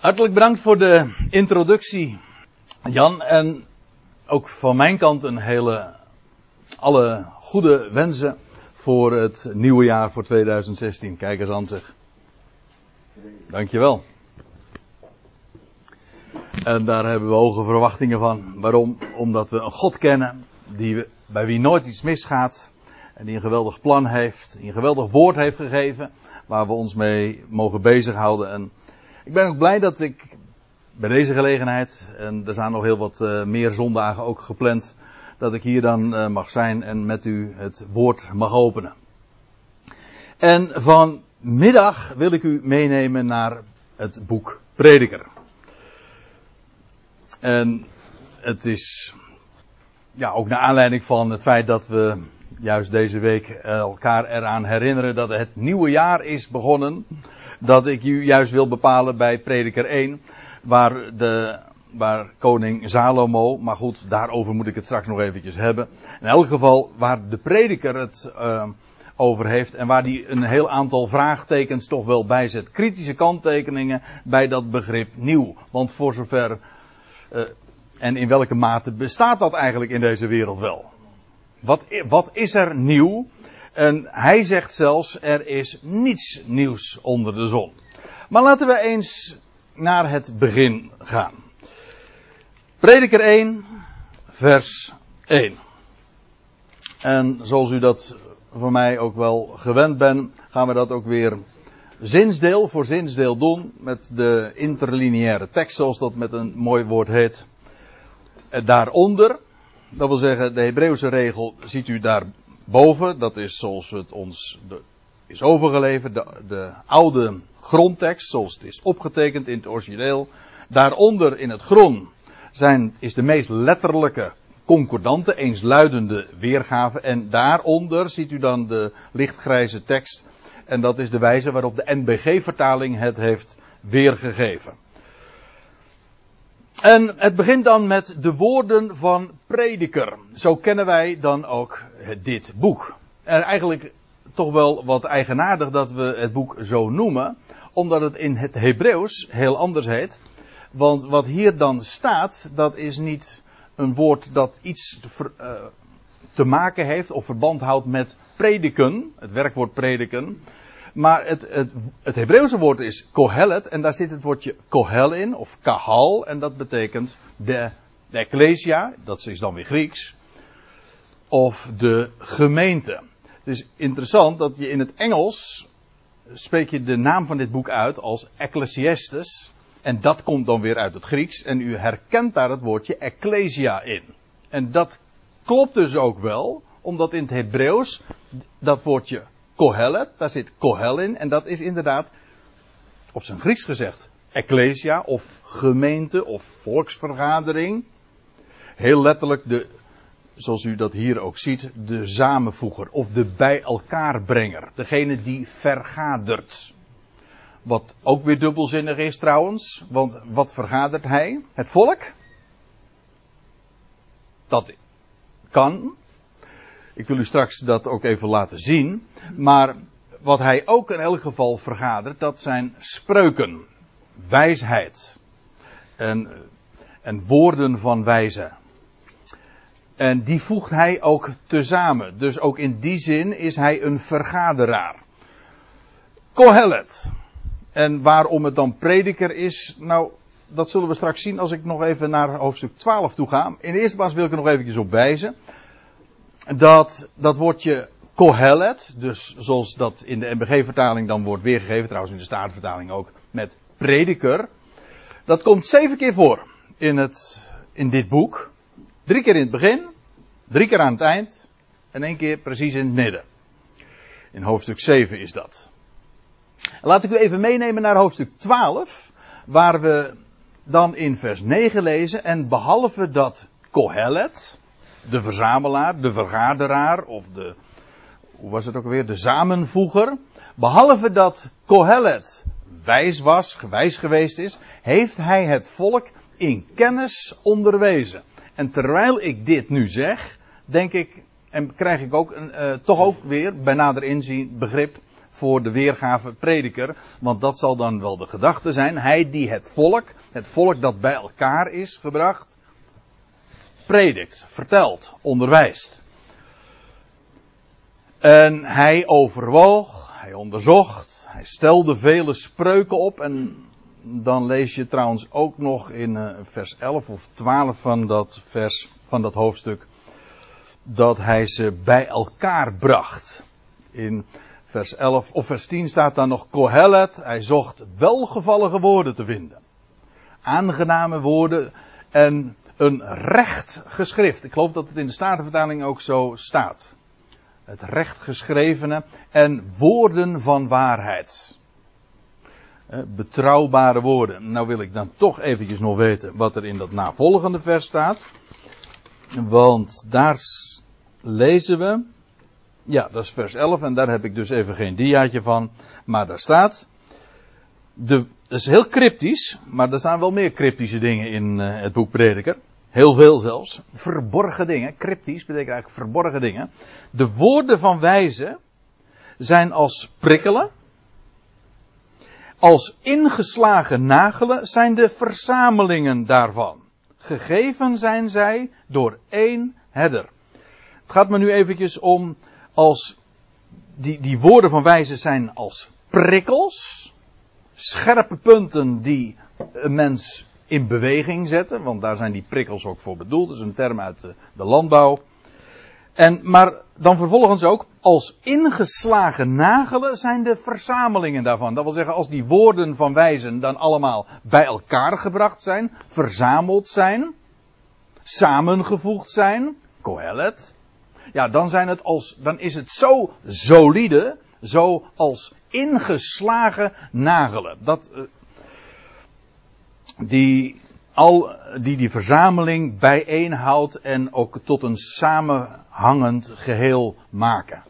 Hartelijk bedankt voor de introductie, Jan. En ook van mijn kant een hele, alle goede wensen voor het nieuwe jaar voor 2016. Kijk eens aan zich. Dankjewel. En daar hebben we hoge verwachtingen van. Waarom? Omdat we een God kennen die we, bij wie nooit iets misgaat. En die een geweldig plan heeft, een geweldig woord heeft gegeven, waar we ons mee mogen bezighouden. En ik ben ook blij dat ik bij deze gelegenheid, en er zijn nog heel wat uh, meer zondagen ook gepland, dat ik hier dan uh, mag zijn en met u het woord mag openen. En vanmiddag wil ik u meenemen naar het boek Prediker. En het is ja, ook naar aanleiding van het feit dat we juist deze week elkaar eraan herinneren dat het nieuwe jaar is begonnen. Dat ik u juist wil bepalen bij prediker 1, waar, de, waar koning Salomo, maar goed, daarover moet ik het straks nog eventjes hebben. In elk geval waar de prediker het uh, over heeft en waar hij een heel aantal vraagtekens toch wel bij zet. Kritische kanttekeningen bij dat begrip nieuw. Want voor zover uh, en in welke mate bestaat dat eigenlijk in deze wereld wel? Wat, wat is er nieuw? En hij zegt zelfs, er is niets nieuws onder de zon. Maar laten we eens naar het begin gaan. Prediker 1, vers 1. En zoals u dat van mij ook wel gewend bent, gaan we dat ook weer zinsdeel voor zinsdeel doen. Met de interlineaire tekst, zoals dat met een mooi woord heet. Daaronder, dat wil zeggen, de Hebreeuwse regel ziet u daarboven. Dat is zoals het ons is overgeleverd. De, de, oude grondtekst, zoals het is opgetekend in het origineel. Daaronder in het groen zijn, is de meest letterlijke concordante, eensluidende weergave. En daaronder ziet u dan de lichtgrijze tekst. En dat is de wijze waarop de NBG-vertaling het heeft weergegeven. En het begint dan met de woorden van prediker. Zo kennen wij dan ook dit boek. En eigenlijk toch wel wat eigenaardig dat we het boek zo noemen, omdat het in het Hebreeuws heel anders heet. Want wat hier dan staat, dat is niet een woord dat iets te, uh, te maken heeft of verband houdt met prediken, het werkwoord prediken. Maar het, het, het Hebreeuwse woord is kohelet en daar zit het woordje kohel in, of kahal, en dat betekent de, de ecclesia, dat is dan weer Grieks, of de gemeente. Het is interessant dat je in het Engels spreek je de naam van dit boek uit als Ecclesiastes, en dat komt dan weer uit het Grieks, en u herkent daar het woordje ecclesia in. En dat klopt dus ook wel, omdat in het Hebreeuws dat woordje kohelet, daar zit kohel in. En dat is inderdaad, op zijn Grieks gezegd, ecclesia of gemeente of volksvergadering. Heel letterlijk de, zoals u dat hier ook ziet, de samenvoeger of de bij elkaar brenger. Degene die vergadert. Wat ook weer dubbelzinnig is trouwens, want wat vergadert hij? Het volk? Dat kan, ik wil u straks dat ook even laten zien. Maar wat hij ook in elk geval vergadert, dat zijn spreuken. Wijsheid. En, en woorden van wijze. En die voegt hij ook tezamen. Dus ook in die zin is hij een vergaderaar. Kohelet. En waarom het dan prediker is, nou, dat zullen we straks zien als ik nog even naar hoofdstuk 12 toe ga. In de eerste plaats wil ik er nog eventjes op wijzen dat dat woordje kohelet, dus zoals dat in de MBG-vertaling dan wordt weergegeven, trouwens in de Statenvertaling ook, met prediker, dat komt zeven keer voor in, het, in dit boek. Drie keer in het begin, drie keer aan het eind en één keer precies in het midden. In hoofdstuk 7 is dat. Laat ik u even meenemen naar hoofdstuk 12, waar we dan in vers 9 lezen, en behalve dat kohelet, de verzamelaar, de vergaderaar of de, hoe was het ook weer, de samenvoeger. Behalve dat Kohelet wijs was, gewijs geweest is, heeft hij het volk in kennis onderwezen. En terwijl ik dit nu zeg, denk ik, en krijg ik ook een, uh, toch ook weer bij nader inzien begrip voor de weergave prediker. Want dat zal dan wel de gedachte zijn. Hij die het volk, het volk dat bij elkaar is gebracht, predikt, vertelt, onderwijst. En hij overwoog, hij onderzocht, hij stelde vele spreuken op. En dan lees je trouwens ook nog in eh, vers 11 of 12 van dat vers, van dat hoofdstuk, dat hij ze bij elkaar bracht. In vers 11 of vers 10 staat dan nog Kohelet, hij zocht welgevallige woorden te vinden. Aangename woorden en een recht geschrift. Ik geloof dat het in de Statenvertaling ook zo staat. Het recht geschrevene en woorden van waarheid. Betrouwbare woorden. Nou wil ik dan toch eventjes nog weten wat er in dat navolgende vers staat. Want daar lezen we. Ja, dat is vers 11 en daar heb ik dus even geen diaatje van. Maar daar staat. De, dat is heel cryptisch, maar er staan wel meer cryptische dingen in uh, het boek Prediker. Heel veel zelfs. Verborgen dingen. Cryptisch betekent eigenlijk verborgen dingen. De woorden van wijze zijn als prikkelen. Als ingeslagen nagelen zijn de verzamelingen daarvan. Gegeven zijn zij door één herder. Het gaat me nu eventjes om als die, die woorden van wijze zijn als prikkels. Scherpe punten die een mens in beweging zetten. Want daar zijn die prikkels ook voor bedoeld. Dat is een term uit de, de landbouw. En, maar dan vervolgens ook, als ingeslagen nagelen zijn de verzamelingen daarvan. Dat wil zeggen, als die woorden van wijzen dan allemaal bij elkaar gebracht zijn, verzameld zijn, samengevoegd zijn, Kohelet, ja, dan zijn het als, dan is het zo solide, zo als ingeslagen nagelen. Dat, uh, die, al, die die verzameling bijeenhoudt en ook tot een samenhangend geheel maken.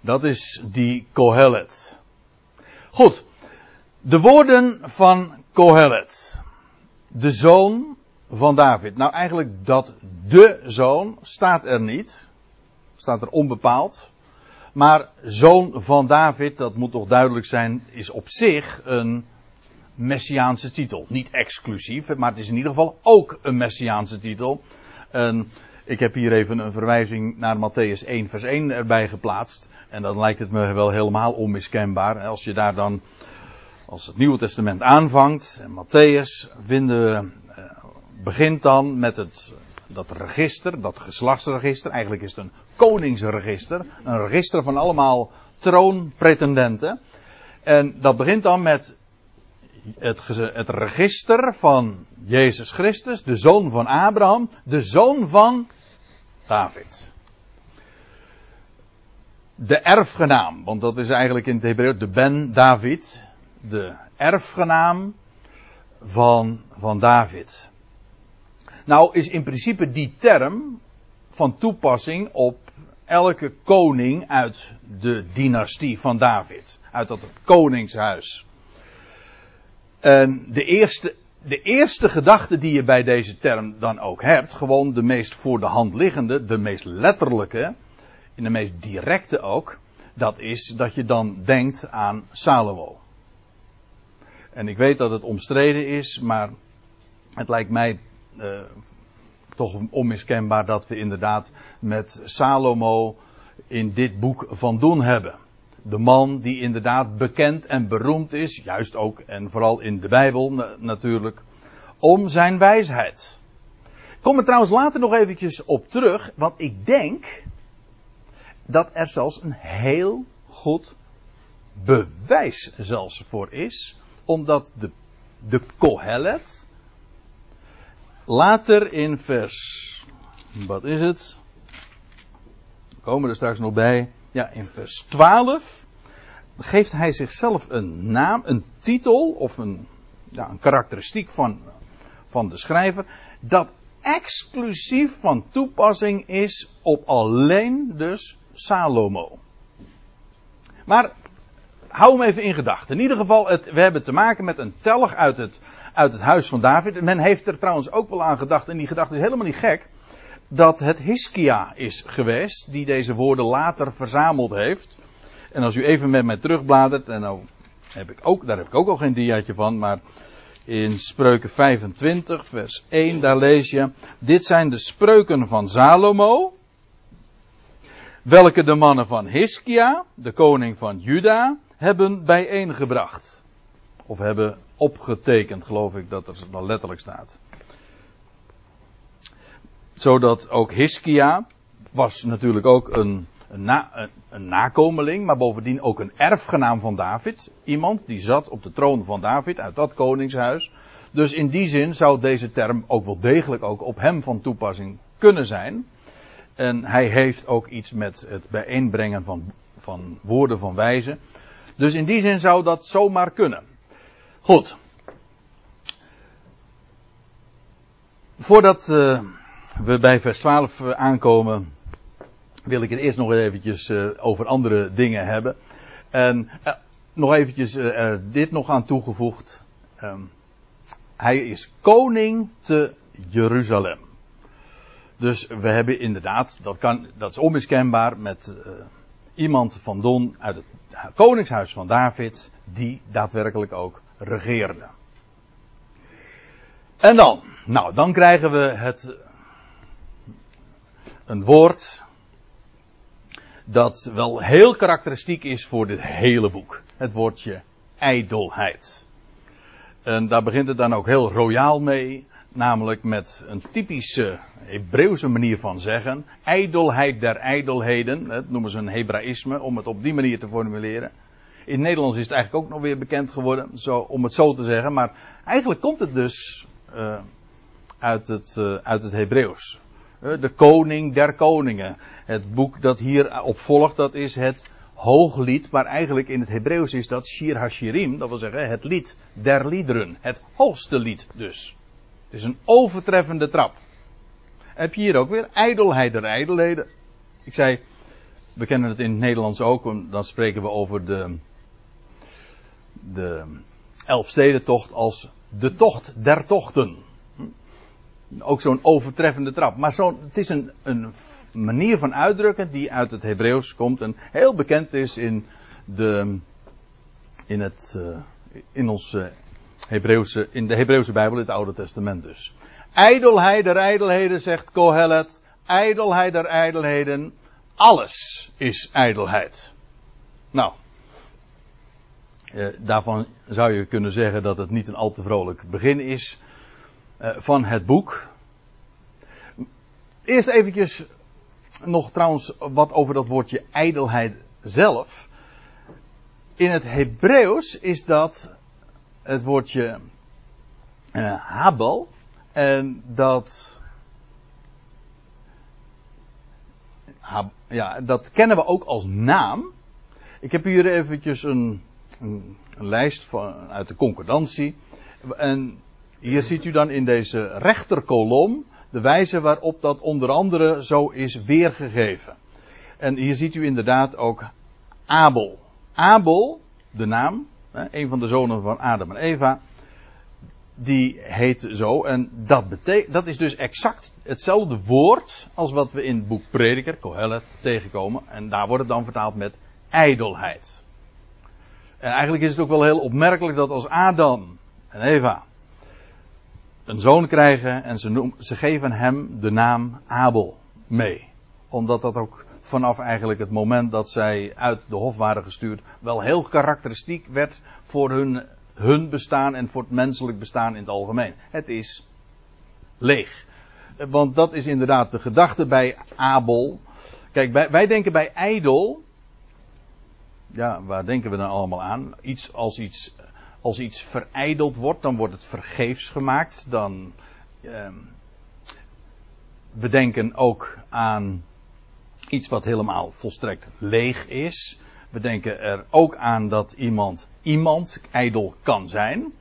Dat is die Kohelet. Goed. De woorden van Kohelet. De zoon van David. Nou, eigenlijk dat de zoon staat er niet. Staat er onbepaald. Maar zoon van David, dat moet toch duidelijk zijn, is op zich een messiaanse titel. Niet exclusief, maar het is in ieder geval ook een messiaanse titel. En ik heb hier even een verwijzing naar Matthäus 1 vers 1 erbij geplaatst. En dan lijkt het me wel helemaal onmiskenbaar. Als je daar dan, als het Nieuwe Testament aanvangt, en Matthäus vinden begint dan met het, dat register, dat geslachtsregister. Eigenlijk is het een koningsregister. Een register van allemaal troonpretendenten. En dat begint dan met het, het register van Jezus Christus, de zoon van Abraham, de zoon van David. De erfgenaam, want dat is eigenlijk in het Hebreeuws de Ben David, de erfgenaam van, van David. Nou is in principe die term van toepassing op elke koning uit de dynastie van David. Uit dat koningshuis. En de eerste, de eerste gedachte die je bij deze term dan ook hebt, gewoon de meest voor de hand liggende, de meest letterlijke, in de meest directe ook, dat is dat je dan denkt aan Salomo. En ik weet dat het omstreden is, maar het lijkt mij uh, toch onmiskenbaar dat we inderdaad met Salomo in dit boek van doen hebben. De man die inderdaad bekend en beroemd is, juist ook en vooral in de Bijbel natuurlijk, om zijn wijsheid. Ik kom er trouwens later nog eventjes op terug, want ik denk dat er zelfs een heel goed bewijs zelfs voor is, omdat de, de Kohelet, Later in vers, wat is het? We komen er straks nog bij. Ja, in vers 12 geeft hij zichzelf een naam, een titel of een, ja, een karakteristiek van, van de schrijver. Dat exclusief van toepassing is op alleen dus Salomo. Maar hou hem even in gedachten. In ieder geval, het, we hebben te maken met een telg uit het uit het huis van David. Men heeft er trouwens ook wel aan gedacht, en die gedachte is helemaal niet gek, dat het Hiskia is geweest die deze woorden later verzameld heeft. En als u even met mij terugbladert, en nou heb ik ook, daar heb ik ook al geen diaatje van, maar in Spreuken 25, vers 1, daar lees je, dit zijn de spreuken van Salomo, welke de mannen van Hiskia, de koning van Juda, hebben bijeengebracht. Of hebben opgetekend, geloof ik dat er dan letterlijk staat. Zodat ook Hiskia was natuurlijk ook een, een, na, een, een, nakomeling, maar bovendien ook een erfgenaam van David. Iemand die zat op de troon van David uit dat koningshuis. Dus in die zin zou deze term ook wel degelijk ook op hem van toepassing kunnen zijn. En hij heeft ook iets met het bijeenbrengen van, van woorden van wijze. Dus in die zin zou dat zomaar kunnen. Goed. Voordat uh, we bij vers 12 eh, aankomen, wil ik het eerst nog eventjes uh, over andere dingen hebben. En uh, nog eventjes dit nog aan toegevoegd. Um, hij is koning te Jeruzalem. Dus we hebben inderdaad, dat, kan, dat is onmiskenbaar met iemand van Don uit het koningshuis van David, die daadwerkelijk ook regeerde. En dan, nou, dan krijgen we het, een woord dat wel heel karakteristiek is voor dit hele boek. Het woordje ijdelheid. En daar begint het dan ook heel royaal mee, namelijk met een typische Hebreeuwse manier van zeggen. Ijdelheid der ijdelheden, dat noemen ze een Hebraïsme, om het op die manier te formuleren. In Nederlands is het eigenlijk ook nog weer bekend geworden, zo, om het zo te zeggen. Maar eigenlijk komt het dus uh, uit het, uh, uit het Hebreeuws. De koning der koningen. Het boek dat hierop volgt, dat is het hooglied. Maar eigenlijk in het Hebreeuws is dat Shir HaShirim. Dat wil zeggen het lied der liederen. Het hoogste lied dus. Het is een overtreffende trap. Heb je hier ook weer ijdelheid der ijdelheden. Ik zei, we kennen het in het Nederlands ook. Dan spreken we over de, de Elfstedentocht als de tocht der tochten. Ook zo'n overtreffende trap. Maar zo, het is een, een manier van uitdrukken die uit het Hebreeuws komt en heel bekend is in, de, in, het, uh, in, uh, Hebreeuwse, in de Hebreeuwse Bijbel, het Oude Testament dus. Ijdelheid der ijdelheden, zegt Kohelet. Ijdelheid der ijdelheden. Alles is ijdelheid. Nou, eh, daarvan zou je kunnen zeggen dat het niet een al te vrolijk begin is eh, van het boek. Eerst eventjes nog trouwens wat over dat woordje ijdelheid zelf. In het Hebreeuws is dat het woordje uh, habel. En dat. Ja, dat kennen we ook als naam. Ik heb hier eventjes een een, een lijst van, uit de concordantie. En hier ziet u dan in deze rechterkolom de wijze waarop dat onder andere zo is weergegeven. En hier ziet u inderdaad ook Abel. Abel, de naam, een van de zonen van Adam en Eva, die heet zo. En dat, dat is dus exact hetzelfde woord als wat we in het boek Prediker, Kohelet, tegenkomen. En daar wordt het dan vertaald met ijdelheid. En eigenlijk is het ook wel heel opmerkelijk dat als Adam en Eva een zoon krijgen en ze, ze geven hem de naam Abel mee. Omdat dat ook vanaf eigenlijk het moment dat zij uit de hof waren gestuurd wel heel karakteristiek werd voor hun, hun bestaan en voor het menselijk bestaan in het algemeen. Het is leeg. Want dat is inderdaad de gedachte bij Abel. Kijk, wij, wij denken bij ijdel ja, waar denken we dan allemaal aan? Iets als iets, als iets verijdeld wordt, dan wordt het vergeefs gemaakt. Dan, eh, we denken ook aan iets wat helemaal volstrekt leeg is. We denken er ook aan dat iemand iemand ijdel kan zijn.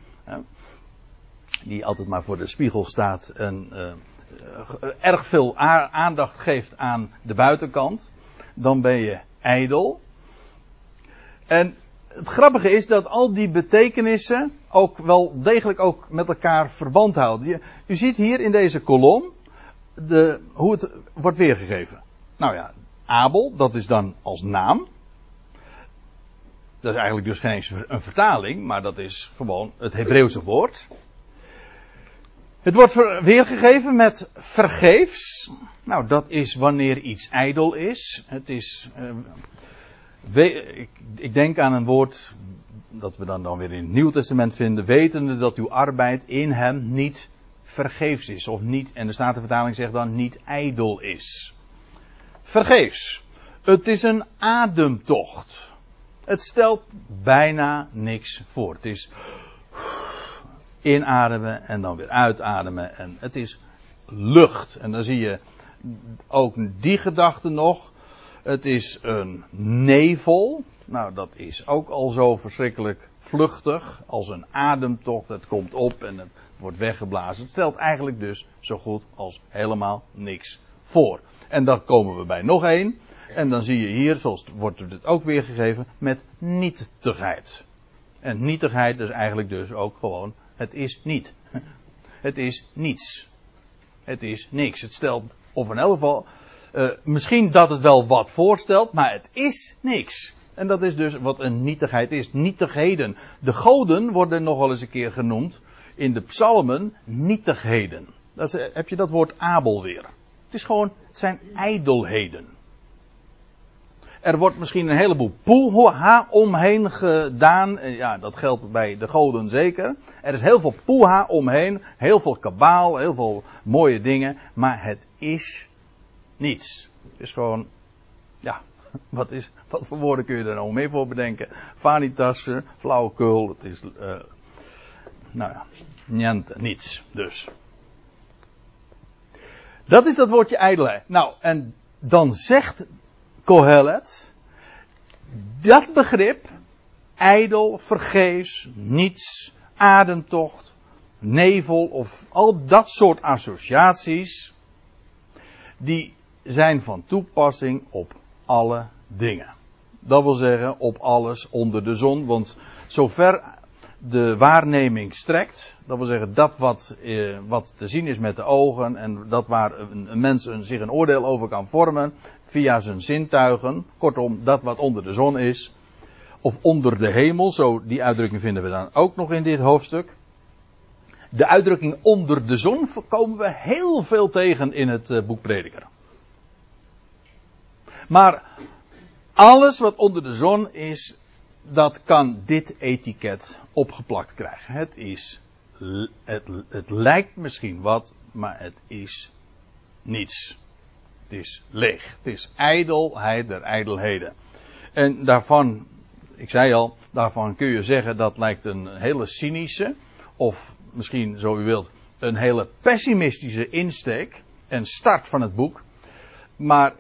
die altijd maar voor de spiegel staat en uh, erg veel aandacht geeft aan de buitenkant. Dan ben je ijdel. En het grappige is dat al die betekenissen ook wel degelijk ook met elkaar verband houden. U ziet hier in deze kolom de, hoe het wordt weergegeven. Nou ja, Abel, dat is dan als naam. Dat is eigenlijk dus geen eens een vertaling, maar dat is gewoon het Hebreeuwse woord. Het wordt weergegeven met vergeefs. Nou, dat is wanneer iets ijdel is. Het is. Uh, ik, denk aan een woord dat we dan, dan weer in het Nieuw Testament vinden. Wetende dat uw arbeid in hem niet vergeefs is. Of niet, en de Statenvertaling zegt dan niet ijdel is. Vergeefs. Het is een ademtocht. Het stelt bijna niks voor. Het is inademen en dan weer uitademen. En het is lucht. En dan zie je ook die gedachte nog. Het is een nevel. Nou, dat is ook al zo verschrikkelijk vluchtig. Als een ademtocht. Het komt op en het wordt weggeblazen. Het stelt eigenlijk dus zo goed als helemaal niks voor. En dan komen we bij nog één. En dan zie je hier, zoals wordt het ook weergegeven, met nietigheid. En nietigheid is eigenlijk dus ook gewoon, het is niet. Het is niets. Het is niks. Het stelt, of in elk geval, uh, misschien dat het wel wat voorstelt, maar het is niks. En dat is dus wat een nietigheid is. Nietigheden. De goden worden nog wel eens een keer genoemd in de psalmen nietigheden. Dat is, heb je dat woord Abel weer. Het is gewoon, het zijn ijdelheden. Er wordt misschien een heleboel poeha omheen gedaan. Ja, dat geldt bij de goden zeker. Er is heel veel poeha omheen. Heel veel kabaal. Heel veel mooie dingen. Maar het is niets. Het is gewoon, ja, wat, is, wat voor woorden kun je er nou mee voor bedenken? Vanitas, flauwekul. Het is, uh, nou ja, niente, niets. Dus. Dat is dat woordje ijdelheid. Nou, en dan zegt Kohelet, dat begrip, ijdel, vergeefs, niets, ademtocht, nevel of al dat soort associaties, die zijn van toepassing op alle dingen. Dat wil zeggen op alles onder de zon, want zover de waarneming strekt. Dat wil zeggen dat wat, eh, wat te zien is met de ogen en dat waar een, mens zich een oordeel over kan vormen via zijn zintuigen. Kortom, dat wat onder de zon is. Of onder de hemel, zo die uitdrukking vinden we dan ook nog in dit hoofdstuk. De uitdrukking onder de zon komen we heel veel tegen in het uh, boek Prediker. Maar alles wat onder de zon is, dat kan dit etiket opgeplakt krijgen. Het is, het, het lijkt misschien wat, maar het is niets. Het is leeg. Het is ijdelheid der ijdelheden. En daarvan, ik zei al, daarvan kun je zeggen dat lijkt een hele cynische, of misschien zo u wilt, een hele pessimistische insteek en start van het boek. Maar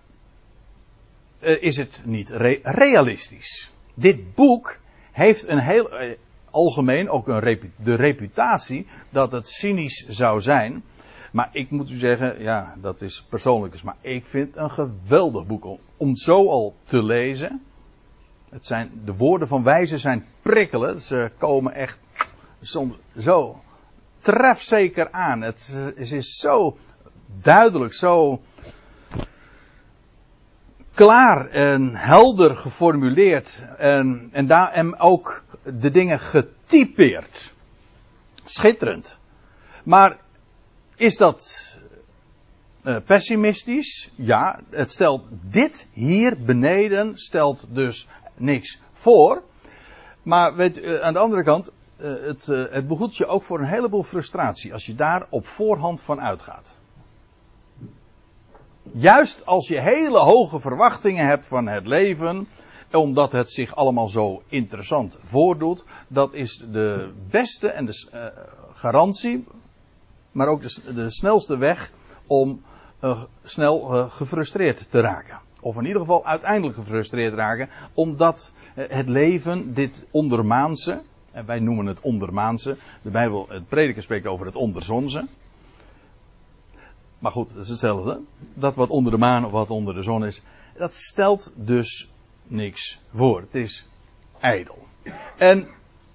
uh, is het niet re realistisch? dit boek heeft een heel eh, algemeen ook een de reputatie dat het cynisch zou zijn. Maar ik moet u zeggen, ja, dat is persoonlijk. Maar ik vind het een geweldig boek om, zo al te lezen. Het zijn, de woorden van wijze zijn prikkelend. Ze komen echt soms zo trefzeker aan. Het is zo duidelijk, zo klaar en helder geformuleerd en, en, daar, en ook de dingen getypeerd. Schitterend. Maar is dat uh, pessimistisch? Ja, het stelt dit hier beneden stelt dus niks voor. Maar weet, uh, aan de andere kant, uh, het, het behoedt je ook voor een heleboel frustratie als je daar op voorhand van uitgaat. Juist als je hele hoge verwachtingen hebt van het leven, omdat het zich allemaal zo interessant voordoet, dat is de beste en de uh, garantie, maar ook de, snelste weg om uh, snel uh, gefrustreerd te raken. Of in ieder geval uiteindelijk gefrustreerd raken, omdat het leven, dit ondermaanse, en wij noemen het ondermaanse, de Bijbel, het prediker spreekt over het onderzonse. Maar goed, dat is hetzelfde. Dat wat onder de maan of wat onder de zon is, dat stelt dus niks voor. Het is ijdel. En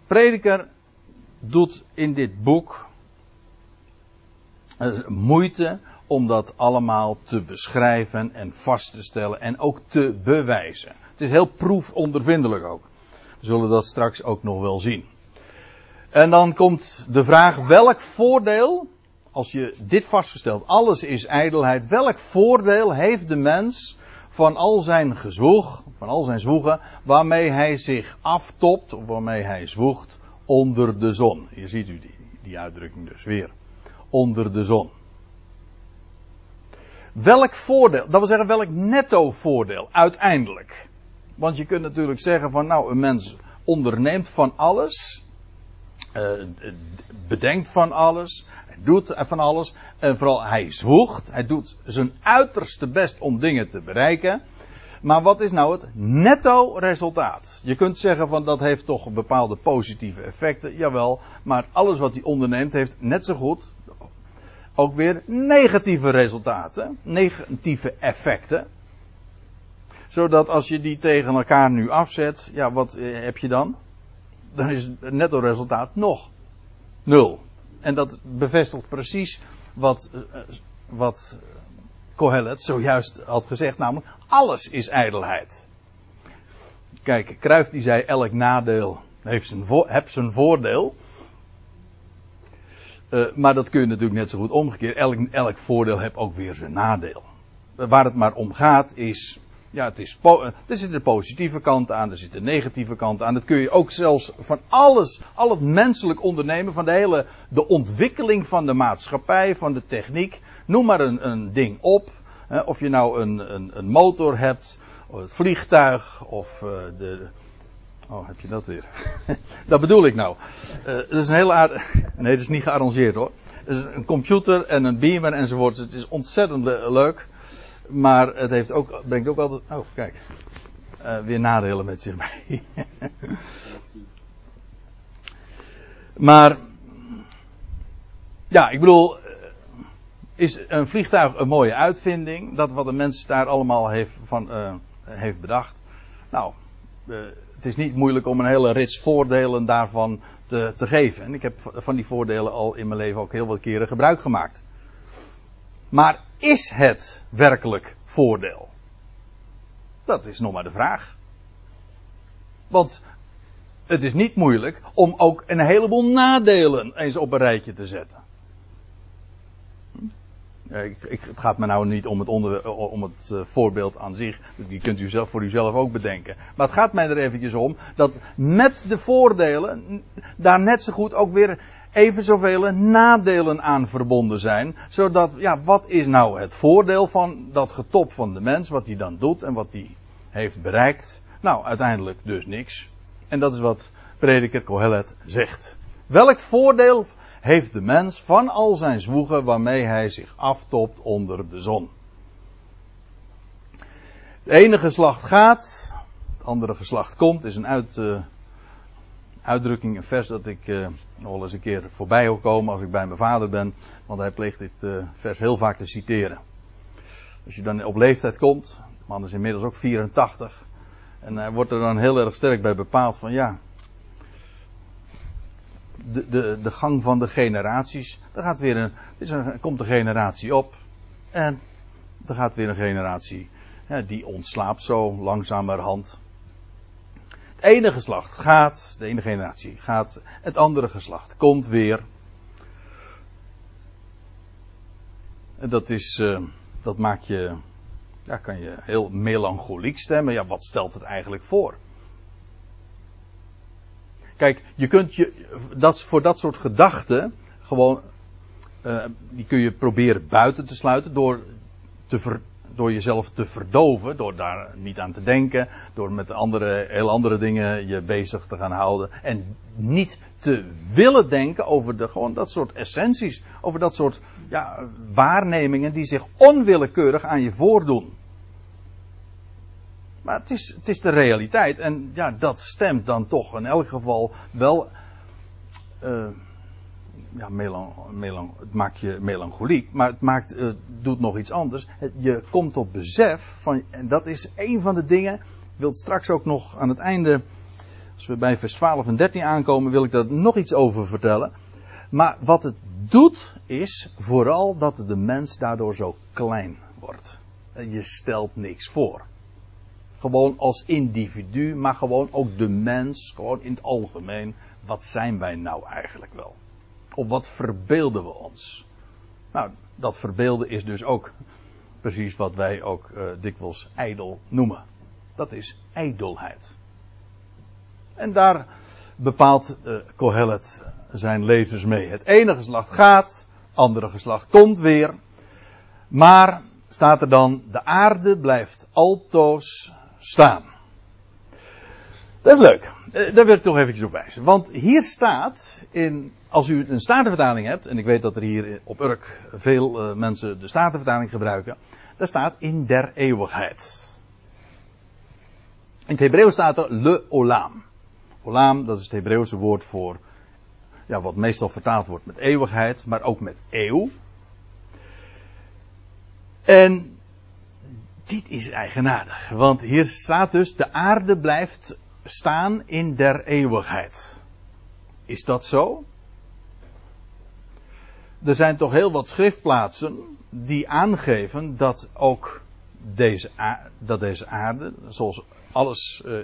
prediker doet in dit boek eh, moeite om dat allemaal te beschrijven en vast te stellen en ook te bewijzen. Het is heel proefondervindelijk ook. We zullen dat straks ook nog wel zien. En dan komt de vraag: welk voordeel, als je dit vastgesteld, alles is ijdelheid, welk voordeel heeft de mens van al zijn gezwoeg, van al zijn zwoegen, waarmee hij zich aftopt, of waarmee hij zwoegt onder de zon? Hier ziet u die, die uitdrukking dus weer. Onder de zon. Welk voordeel, dat wil zeggen welk netto voordeel uiteindelijk. Want je kunt natuurlijk zeggen van nou een mens onderneemt van alles, bedenkt van alles, hij doet van alles en vooral hij zwoegt, hij doet zijn uiterste best om dingen te bereiken. Maar wat is nou het netto resultaat? Je kunt zeggen van dat heeft toch bepaalde positieve effecten, jawel, maar alles wat hij onderneemt heeft net zo goed ook weer negatieve resultaten, negatieve effecten. Zodat als je die tegen elkaar nu afzet, ja, wat eh, heb je dan? Dan is het netto resultaat nog nul. En dat bevestigt precies wat, eh, wat Kohelet zojuist had gezegd, namelijk alles is ijdelheid. Kijk, Kruif die zei elk nadeel heeft zijn, vo zijn voordeel. Uh, maar dat kun je natuurlijk net zo goed omgekeerd. Elk, elk voordeel heeft ook weer zijn nadeel. waar het maar om gaat is. Ja, het is er zit een positieve kant aan, er zit een negatieve kant aan. Dat kun je ook zelfs van alles, al het menselijk ondernemen, van de hele, de ontwikkeling van de maatschappij, van de techniek. Noem maar een, een ding op. Hè, of je nou een, een, een motor hebt, of het vliegtuig, of uh, de, Oh, heb je dat weer? dat bedoel ik nou. Uh, dat is een hele aardig. Nee, dat is niet gearrangeerd hoor. Het is een computer en een beamer enzovoort. Het is ontzettend leuk. Maar het heeft ook, brengt ook altijd. Oh, kijk. Uh, weer nadelen met zich mee. maar. Ja, ik bedoel. Eh, is een vliegtuig een mooie uitvinding? Dat wat de mens daar allemaal heeft, van, uh, heeft bedacht. Nou, het is niet moeilijk om een hele rits voordelen daarvan te, te geven. En ik heb van die voordelen al in mijn leven ook heel wat keren gebruik gemaakt. Maar is het werkelijk voordeel? Dat is nog maar de vraag. Want het is niet moeilijk om ook een heleboel nadelen eens op een rijtje te zetten. Ik, het gaat me nou niet om het, onder, om het uh, voorbeeld aan zich. Die kunt u zelf voor uzelf ook bedenken. Maar het gaat mij er eventjes om dat met de voordelen daar net zo goed ook weer even zoveel nadelen aan verbonden zijn. Zodat, ja, wat is nou het voordeel van dat getop van de mens, wat hij dan doet en wat hij heeft bereikt? Nou, uiteindelijk dus niks. En dat is wat prediker Kohelet zegt. Welk voordeel heeft de mens van al zijn zwoegen waarmee hij zich aftopt onder de zon. Het ene geslacht gaat, het andere geslacht komt, is een uit, uh, uitdrukking, een vers dat ik nog wel eens een keer voorbij wil komen als ik bij mijn vader ben, want hij pleegt dit uh, vers heel vaak te citeren. Als je dan op leeftijd komt, de man is inmiddels ook 84, en hij wordt er dan heel erg sterk bij bepaald van ja, de, de, de gang van de generaties. Er gaat weer een, komt een generatie op. En er gaat weer een generatie. Die ontslaapt zo langzamerhand. Het ene geslacht gaat, de ene generatie gaat. Het andere geslacht komt weer. En dat is, uh, dat maakt je, ja, kan je heel melancholiek stemmen. Ja, wat stelt het eigenlijk voor? Kijk, je kunt je, dat, voor dat soort gedachten gewoon, uh, die kun je proberen buiten te sluiten door, te ver, door jezelf te verdoven, door daar niet aan te denken, door met andere, heel andere dingen je bezig te gaan houden en niet te willen denken over de, gewoon dat soort essenties, over dat soort ja, waarnemingen die zich onwillekeurig aan je voordoen. Maar het is, het is de realiteit. En ja, dat stemt dan toch in elk geval wel. Uh, ja, melan, melan, het maakt je melancholiek. Maar het maakt, uh, doet nog iets anders. je komt tot besef van. En dat is een van de dingen. Ik wil straks ook nog aan het einde. Als we bij vers 12 en 13 aankomen, wil ik daar nog iets over vertellen. Maar wat het doet, is vooral dat de mens daardoor zo klein wordt. Je stelt niks voor. gewoon als individu, maar gewoon ook de mens, gewoon in het algemeen. Wat zijn wij nou eigenlijk wel? Of wat verbeelden we ons? Nou, dat verbeelden is dus ook precies wat wij ook uh, dikwijls ijdel noemen. Dat is ijdelheid. En daar bepaalt uh, Kohelet zijn lezers mee. Het ene geslacht gaat, andere geslacht komt weer. Maar staat er dan, de aarde blijft altoos staan. Dat is leuk. Uh, daar wil ik toch eventjes op wijzen. Want hier staat, in, als u een statenvertaling hebt, en ik weet dat er hier op Urk veel uh, mensen de statenvertaling gebruiken, daar staat in der eeuwigheid. In het Hebreeuws staat er le olam. Olam, dat is het Hebreeuwse woord voor, ja, wat meestal vertaald wordt met eeuwigheid, maar ook met eeuw. En dit is eigenaardig, want hier staat dus, de aarde blijft staan in der eeuwigheid. Is dat zo? Er zijn toch heel wat schriftplaatsen die aangeven dat ook deze, dat deze aarde, zoals alles uh,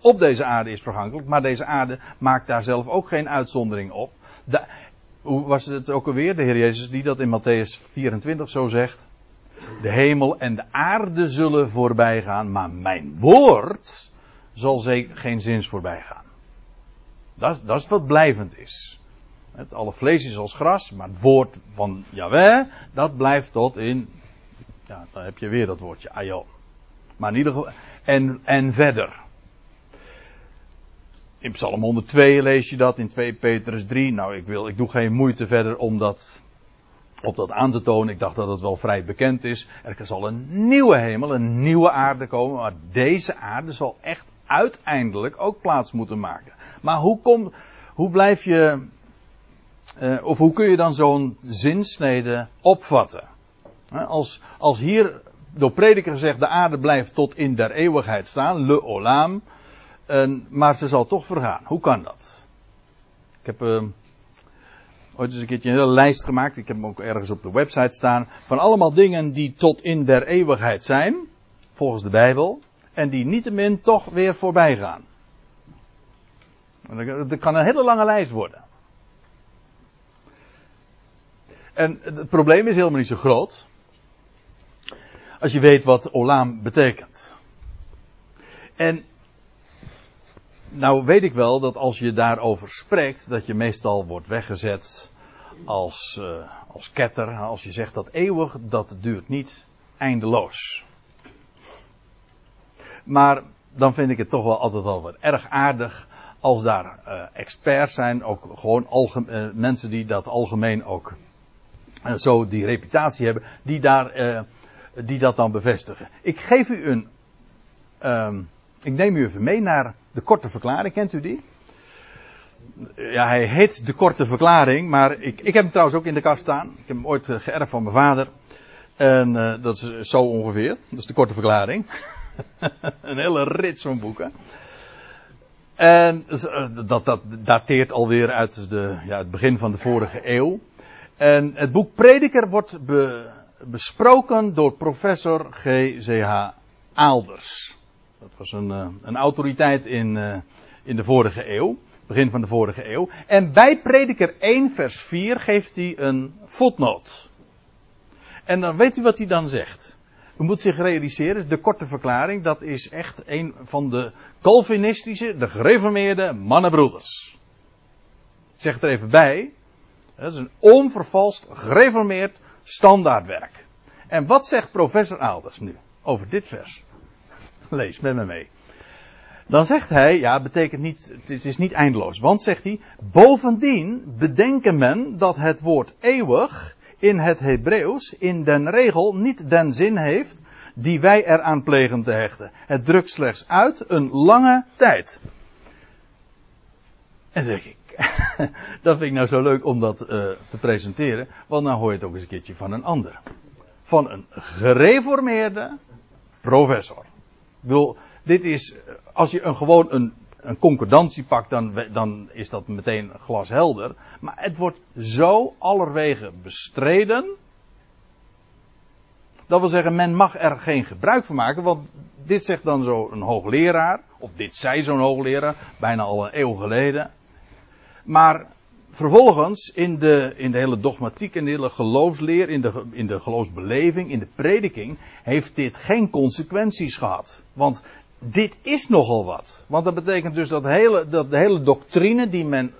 op deze aarde is vergankelijk, maar deze aarde maakt daar zelf ook geen uitzondering op. hoe was het ook alweer, de Heer Jezus, die dat in Matthäus 24 zo zegt? De hemel en de aarde zullen voorbij gaan, maar mijn woord zal zeker geen zins voorbij gaan. Dat, is wat blijvend is. Het alle vlees is als gras, maar het woord van Yahweh, dat blijft tot in, ja, dan heb je weer dat woordje, aion. Maar in ieder geval, en, en verder. In Psalm 102 lees je dat, in 2 Petrus 3. Nou, ik, wil, ik doe geen moeite verder om dat, op dat aan te tonen. Ik dacht dat het wel vrij bekend is. Er zal een nieuwe hemel, een nieuwe aarde komen. Maar deze aarde zal echt uiteindelijk ook plaats moeten maken. Maar hoe, kom, hoe blijf je, uh, of hoe kun je dan zo'n zinsnede opvatten? Als, als hier door prediker gezegd de aarde blijft tot in der eeuwigheid staan, le olam. En, maar ze zal toch vergaan. Hoe kan dat? Ik heb uh, ooit eens een keertje een hele lijst gemaakt. Ik heb hem ook ergens op de website staan. Van allemaal dingen die tot in der eeuwigheid zijn. Volgens de Bijbel. En die niettemin toch weer voorbij gaan. Dat kan een hele lange lijst worden. En het probleem is helemaal niet zo groot. Als je weet wat olam betekent. En nou weet ik wel dat als je daarover spreekt, dat je meestal wordt weggezet als, uh, als ketter. Als je zegt dat eeuwig, dat duurt niet eindeloos. Maar dan vind ik het toch wel altijd wel wat erg aardig als daar uh, experts zijn, ook gewoon uh, mensen die dat algemeen ook zo die reputatie hebben, die, daar, die dat dan bevestigen. Ik geef u een. Ehm, ik neem u even mee naar de korte verklaring, kent u die? Ja, hij heet de korte verklaring, maar ik, ik heb hem trouwens ook in de kast staan. Ik heb hem ooit geërfd van mijn vader. En dat is zo ongeveer. Dat is de korte verklaring. een hele rits van boeken. En uh, dat, dat dateert alweer uit de, ja, het begin van de vorige eeuw. En het boek Prediker wordt be, besproken door professor G.C.H. Aalders. Dat was een, uh, een autoriteit in, uh, in de vorige eeuw. Begin van de vorige eeuw. En bij prediker 1 vers 4 geeft hij een fotnoot. En dan weet u wat hij dan zegt. U moet zich realiseren, de korte verklaring, dat is echt een van de Calvinistische, de gereformeerde mannenbroeders. Ik zeg het er even bij. Dat is een onvervalst, gereformeerd standaardwerk. En wat zegt professor Aalders nu over dit vers? Lees met me mee. Dan zegt hij, ja, betekent niet, het is niet eindeloos. Want zegt hij, bovendien bedenken men dat het woord eeuwig in het Hebreeuws in den regel niet den zin heeft die wij eraan plegen te hechten. Het drukt slechts uit een lange tijd. En denk ik, dat vind ik nou zo leuk om dat uh, te presenteren, want dan hoor je het ook eens een keertje van een ander. Van een gereformeerde professor. Ik bedoel, dit is, als je een, gewoon een, een concordantie pakt, dan, dan is dat meteen glashelder. Maar het wordt zo allerwege bestreden. Dat wil zeggen, men mag er geen gebruik van maken, want dit zegt dan zo'n hoogleraar, of dit zei zo'n hoogleraar, bijna al een eeuw geleden. Maar vervolgens in de, in de hele dogmatiek en de hele geloofsleer, in de, in de geloofsbeleving, in de prediking, heeft dit geen consequenties gehad. Want dit is nogal wat. Want dat betekent dus dat, hele, dat de hele doctrine die men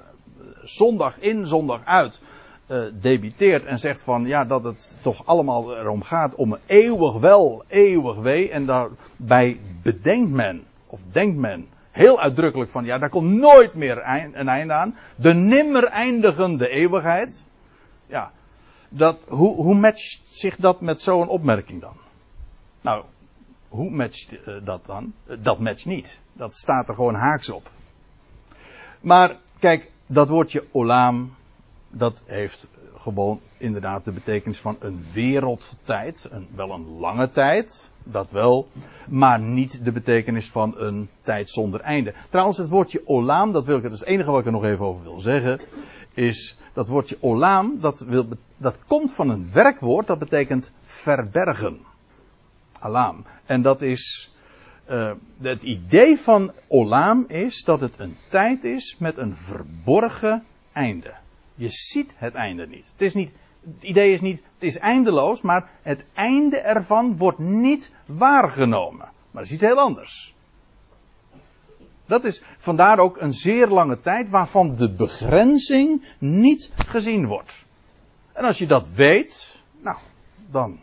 zondag in, zondag uit uh, debiteert en zegt van ja dat het toch allemaal erom gaat om eeuwig wel, eeuwig wee en daarbij bedenkt men of denkt men heel uitdrukkelijk van ja daar komt nooit meer een einde aan, de nimmer eindigende eeuwigheid. Ja, dat, hoe, hoe matcht zich dat met zo'n opmerking dan? Nou, hoe matcht uh, dat dan? Uh, dat matcht niet. Dat staat er gewoon haaks op. Maar kijk, dat woordje olam, dat heeft gewoon inderdaad de betekenis van een wereldtijd. Een, wel een lange tijd, dat wel. Maar niet de betekenis van een tijd zonder einde. Trouwens, het woordje olam, dat, wil ik, dat is het enige wat ik er nog even over wil zeggen. Is dat woordje olam, dat, wil, dat komt van een werkwoord dat betekent verbergen. Alam. En dat is uh, het idee van Olam is dat het een tijd is met een verborgen einde. Je ziet het einde niet. Het, is niet. het idee is niet, het is eindeloos, maar het einde ervan wordt niet waargenomen. Maar dat is iets heel anders. Dat is vandaar ook een zeer lange tijd waarvan de begrenzing niet gezien wordt. En als je dat weet, nou, dan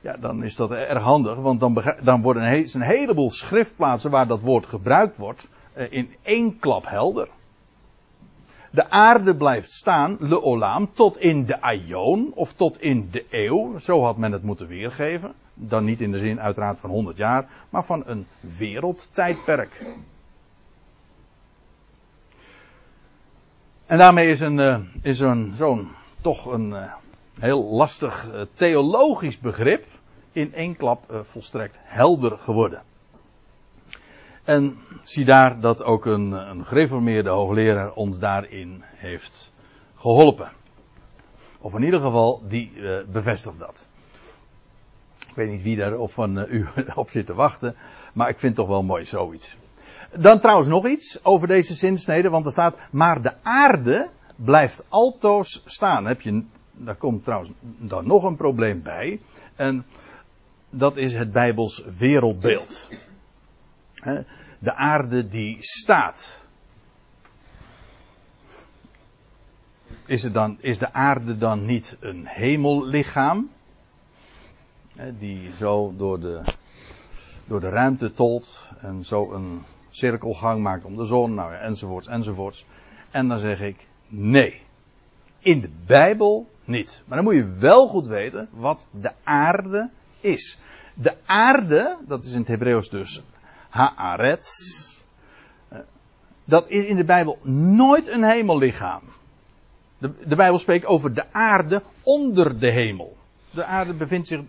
ja, dan is dat erg handig, want dan, dan worden een, een heleboel schriftplaatsen waar dat woord gebruikt wordt eh, in één klap helder. De aarde blijft staan, le olam, tot in de aion of tot in de eeuw. Zo had men het moeten weergeven. Dan niet in de zin uiteraard van 100 jaar, maar van een wereldtijdperk. En daarmee is, een, uh, is een, zo'n toch een, uh, heel lastig uh, theologisch begrip in één klap uh, volstrekt helder geworden. En zie daar dat ook een, een gereformeerde hoogleraar ons daarin heeft geholpen. Of in ieder geval, die uh, bevestigt dat. Ik weet niet wie daarop van u op zit te wachten, maar ik vind het toch wel mooi zoiets. Dan trouwens nog iets over deze zinsnede, want er staat, maar de aarde blijft altoos staan. Heb je daar komt trouwens dan nog een probleem bij. En dat is het Bijbels wereldbeeld. De aarde die staat. Is, het dan, is de aarde dan niet een hemellichaam? Die zo door de, door de ruimte tolt en zo een cirkelgang maakt om de zon, nou ja, enzovoorts, enzovoorts. En dan zeg ik nee. In de Bijbel niet. Maar dan moet je wel goed weten wat de aarde is. De aarde, dat is in het Hebreeuws dus Haaretz. Eh, dat is in de Bijbel nooit een hemellichaam. De, de Bijbel spreekt over de aarde onder de hemel. De aarde bevindt zich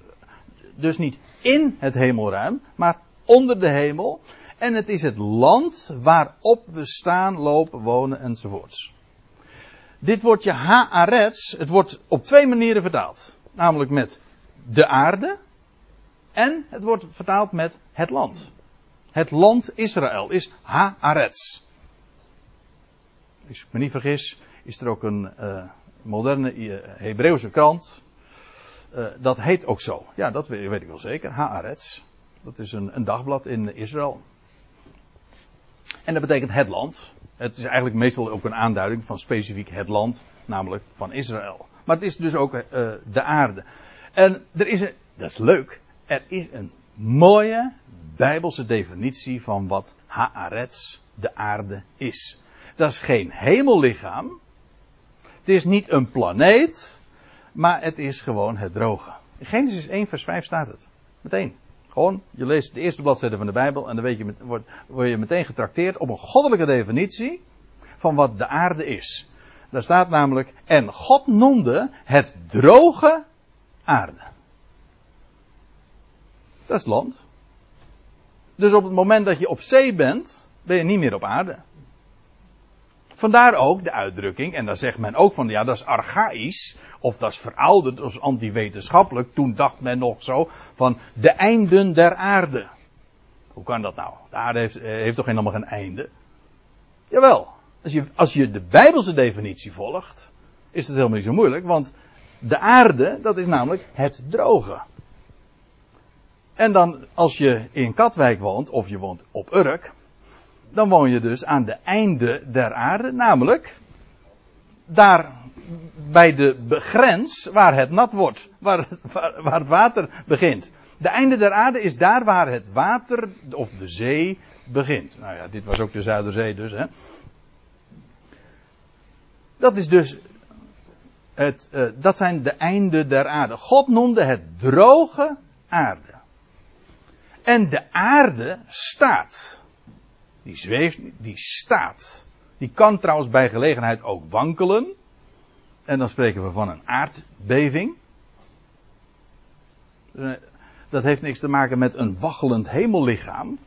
dus niet in het hemelruim, maar onder de hemel. En het is het land waarop we staan, lopen, wonen enzovoorts. Dit woordje Haaretz, het wordt op twee manieren vertaald. Namelijk met de aarde en het wordt vertaald met het land. Het land Israël is Haaretz. Als ik me niet vergis, is er ook een uh, moderne uh, Hebreeuwse krant. Uh, dat heet ook zo. Ja, dat weet, weet ik wel zeker. Haaretz. Dat is een, een dagblad in Israël. En dat betekent het land. Het is eigenlijk meestal ook een aanduiding van specifiek het land, namelijk van Israël. Maar het is dus ook uh, de aarde. En er is een, dat is leuk, er is een mooie bijbelse definitie van wat Haaretz, de aarde, is. Dat is geen hemellichaam. Het is niet een planeet, maar het is gewoon het droge. In Genesis 1 vers 5 staat het. Meteen. Gewoon, je leest de eerste bladzijde van de Bijbel en dan weet je, word, word je meteen getrakteerd op een goddelijke definitie van wat de aarde is. Daar staat namelijk, en God noemde het droge aarde. Dat is land. Dus op het moment dat je op zee bent, ben je niet meer op aarde. Vandaar ook de uitdrukking, en dan zegt men ook van ja, dat is archaïs, of dat is verouderd, of antiwetenschappelijk. Toen dacht men nog zo van de einden der aarde. Hoe kan dat nou? De aarde heeft, eh, toch helemaal geen einde? Jawel, als je, als je de Bijbelse definitie volgt, is het helemaal niet zo moeilijk, want de aarde, dat is namelijk het droge. En dan, als je in Katwijk woont, of je woont op Urk, dan woon je dus aan de einde der aarde, namelijk daar bij de grens waar het nat wordt, waar, waar, waar, het water begint. De einde der aarde is daar waar het water of de zee begint. Nou ja, dit was ook de Zuiderzee dus. Hè. Dat is dus het, uh, dat zijn de einden der aarde. God noemde het droge aarde. En de aarde staat. Die zweeft, die staat. Die kan trouwens bij gelegenheid ook wankelen. En dan spreken we van een aardbeving. Eh, dat heeft niks te maken met een waggelend hemellichaam.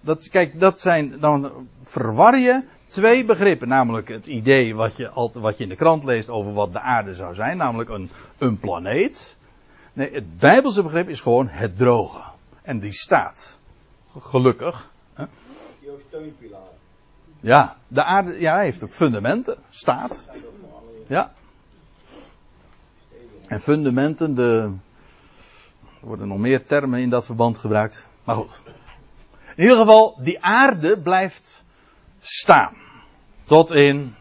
Dat, kijk, dat zijn, dan verwar je twee begrippen. Namelijk het idee wat je, wat je in de krant leest over wat de aarde zou zijn. Namelijk een, een planeet. Nee, het Bijbelse begrip is gewoon het droge. En die staat. Gelukkig. Hè? Ja, de aarde ja, heeft ook fundamenten. Staat. Ja. En fundamenten, de, er worden nog meer termen in dat verband gebruikt. Maar goed. In ieder geval, die aarde blijft staan. Tot in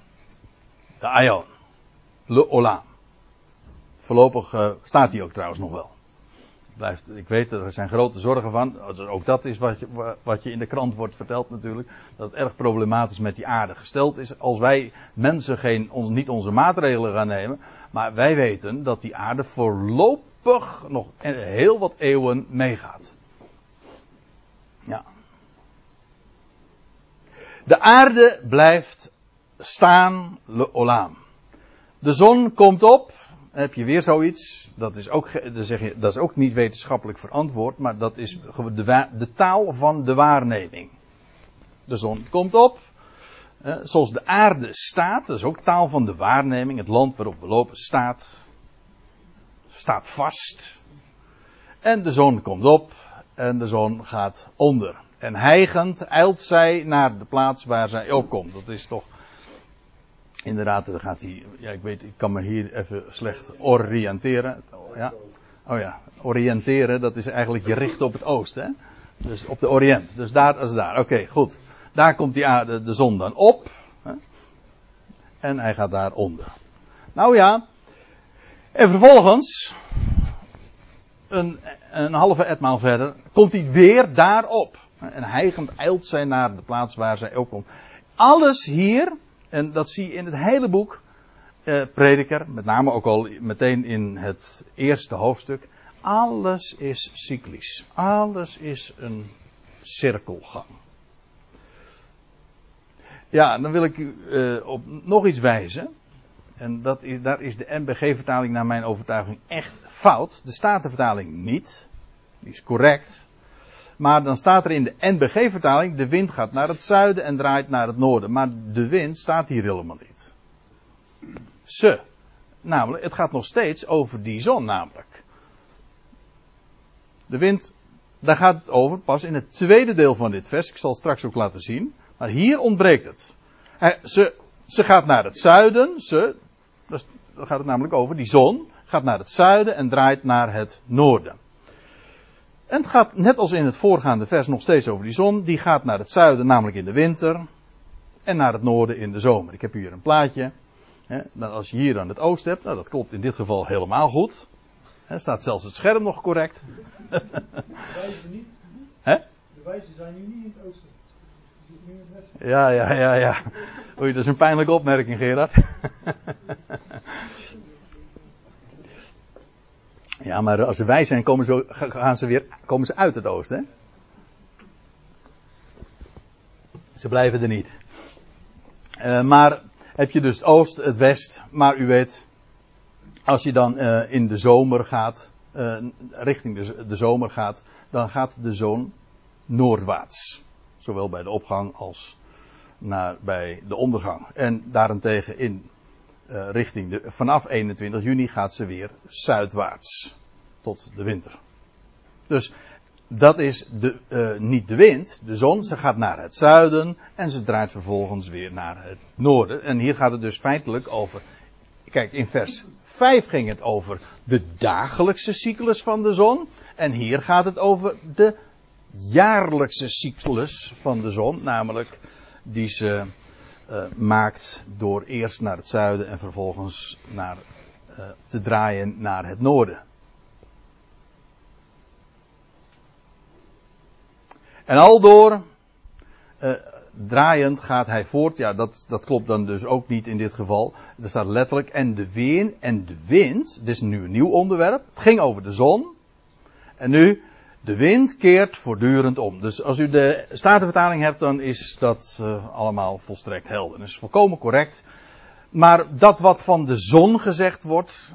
de Aion. Le Olam. Voorlopig uh, staat die ook trouwens nog wel. Blijft, ik weet, er zijn grote zorgen van. Ook dat is wat je, wat je in de krant wordt verteld natuurlijk. Dat het erg problematisch met die aarde gesteld is. Als wij mensen geen, ons, niet onze maatregelen gaan nemen. Maar wij weten dat die aarde voorlopig nog heel wat eeuwen meegaat. Ja. De aarde blijft staan, le. De zon komt op, heb je weer zoiets. Dat is ook, zeg je, dat is ook niet wetenschappelijk verantwoord, maar dat is de, taal van de waarneming. De zon komt op, zoals de aarde staat, dat is ook taal van de waarneming. Het land waarop we lopen staat, staat vast. En de zon komt op en de zon gaat onder. En hijgend eilt zij naar de plaats waar zij opkomt. Dat is toch. Inderdaad, dan gaat hij. Ja, ik weet, ik kan me hier even slecht oriënteren. Ja. Oh ja, oriënteren, dat is eigenlijk je richten op het oosten. Hè? Dus op de Oriënt. Dus daar als daar. Oké, goed. Daar komt die aarde, de zon dan op. Hè? En hij gaat daar onder. Nou ja. En vervolgens. Een, een halve etmaal verder. Komt hij weer daarop. En hijgend eilt zij naar de plaats waar zij ook komt. Alles hier, en dat zie je in het hele boek, eh, Prediker, met name ook al meteen in het eerste hoofdstuk. Alles is cyclisch. Alles is een cirkelgang. Ja, dan wil ik u uh, op nog iets wijzen. En dat is, daar is de NBG-vertaling naar mijn overtuiging echt fout. De Statenvertaling niet. Die is correct. Maar dan staat er in de NBG-vertaling: de wind gaat naar het zuiden en draait naar het noorden. Maar de wind staat hier helemaal niet. Ze. Namelijk, het gaat nog steeds over die zon, namelijk. De wind, daar gaat het over pas in het tweede deel van dit vers. Ik zal het straks ook laten zien. Maar hier ontbreekt het. Ze, ze gaat naar het zuiden. Ze, dan gaat het namelijk over die zon. Gaat naar het zuiden en draait naar het noorden. En het gaat net als in het voorgaande vers nog steeds over die zon. Die gaat naar het zuiden, namelijk in de winter. En naar het noorden in de zomer. Ik heb hier een plaatje. als je hier dan het oosten hebt, nou dat klopt in dit geval helemaal goed. Er staat zelfs het scherm nog correct. De wijzen niet. De wijzen zijn nu niet in het oosten. Ja, ja, ja, ja. Oei, dat is een pijnlijke opmerking, Gerard. Ja, maar als ze wij zijn, komen ze, gaan ze weer, komen ze uit het oosten. Hè? Ze blijven er niet. Uh, maar heb je dus het oost, het west, maar u weet, als je dan uh, in de zomer gaat, uh, richting de, de, zomer gaat, dan gaat de zon noordwaarts. Zowel bij de opgang als naar, bij de ondergang. En daarentegen in uh, richting de, vanaf 21 juni gaat ze weer zuidwaarts tot de winter. Dus dat is de, uh, niet de wind, de zon. Ze gaat naar het zuiden en ze draait vervolgens weer naar het noorden. En hier gaat het dus feitelijk over. Kijk, in vers 5 ging het over de dagelijkse cyclus van de zon. En hier gaat het over de jaarlijkse cyclus van de zon. Namelijk die ze uh, maakt door eerst naar het zuiden en vervolgens naar, uh, te draaien naar het noorden. En aldoor, uh, draaiend gaat hij voort. Ja, dat, dat klopt dan dus ook niet in dit geval. Er staat letterlijk, en de wind, en de wind, dit is nu een nieuw onderwerp. Het ging over de zon. En nu, de wind keert voortdurend om. Dus als u de Statenvertaling hebt, dan is dat uh, allemaal volstrekt helder. Dat is volkomen correct. Maar dat wat van de zon gezegd wordt,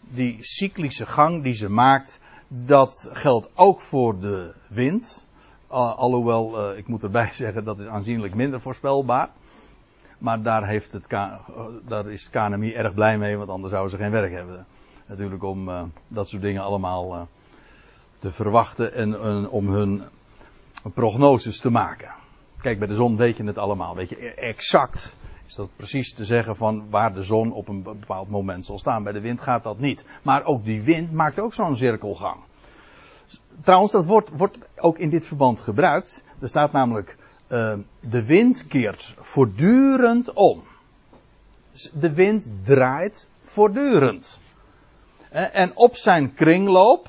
die cyclische gang die ze maakt, dat geldt ook voor de wind. Alhoewel, uh, ik moet erbij zeggen, dat is aanzienlijk minder voorspelbaar. Maar daar, heeft het, daar is het KNMI erg blij mee, want anders zouden ze geen werk hebben. Natuurlijk om dat soort dingen allemaal te verwachten en, om hun prognoses te maken. Kijk, bij de zon weet je het allemaal. Weet je, exact is dat precies te zeggen van waar de zon op een bepaald moment zal staan. Bij de wind gaat dat niet. Maar ook die wind maakt ook zo'n cirkelgang. Trouwens, dat woord wordt ook in dit verband gebruikt. Er staat namelijk, uh, de wind keert voortdurend om. De wind draait voortdurend. En op zijn kringloop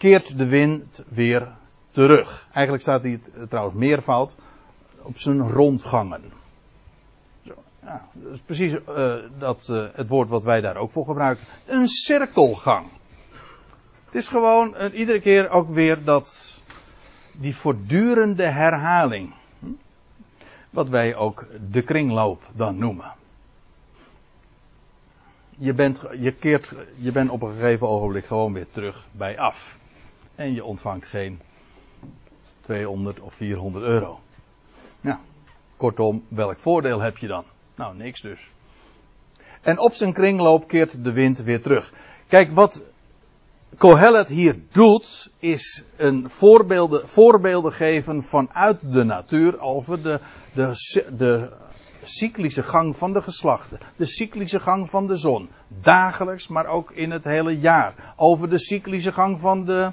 keert de wind weer terug. Eigenlijk staat hier trouwens meervoud op zijn rondgangen. Zo, ja, dat is precies uh, dat, uh, het woord wat wij daar ook voor gebruiken. Een cirkelgang. Het is gewoon uh, iedere keer ook weer dat, die voortdurende herhaling. Hm? Wat wij ook de kringloop dan noemen. Je bent, je, keert, je bent op een gegeven ogenblik gewoon weer terug bij af. En je ontvangt geen 200 of 400 euro. Ja, kortom, welk voordeel heb je dan? Nou, niks dus. En op zijn kringloop keert de wind weer terug. Kijk, wat Kohelet hier doet, is een voorbeelden, voorbeelden geven vanuit de natuur over de, de, de cyclische gang van de geslachten. De cyclische gang van de zon. Dagelijks, maar ook in het hele jaar. Over de cyclische gang van de,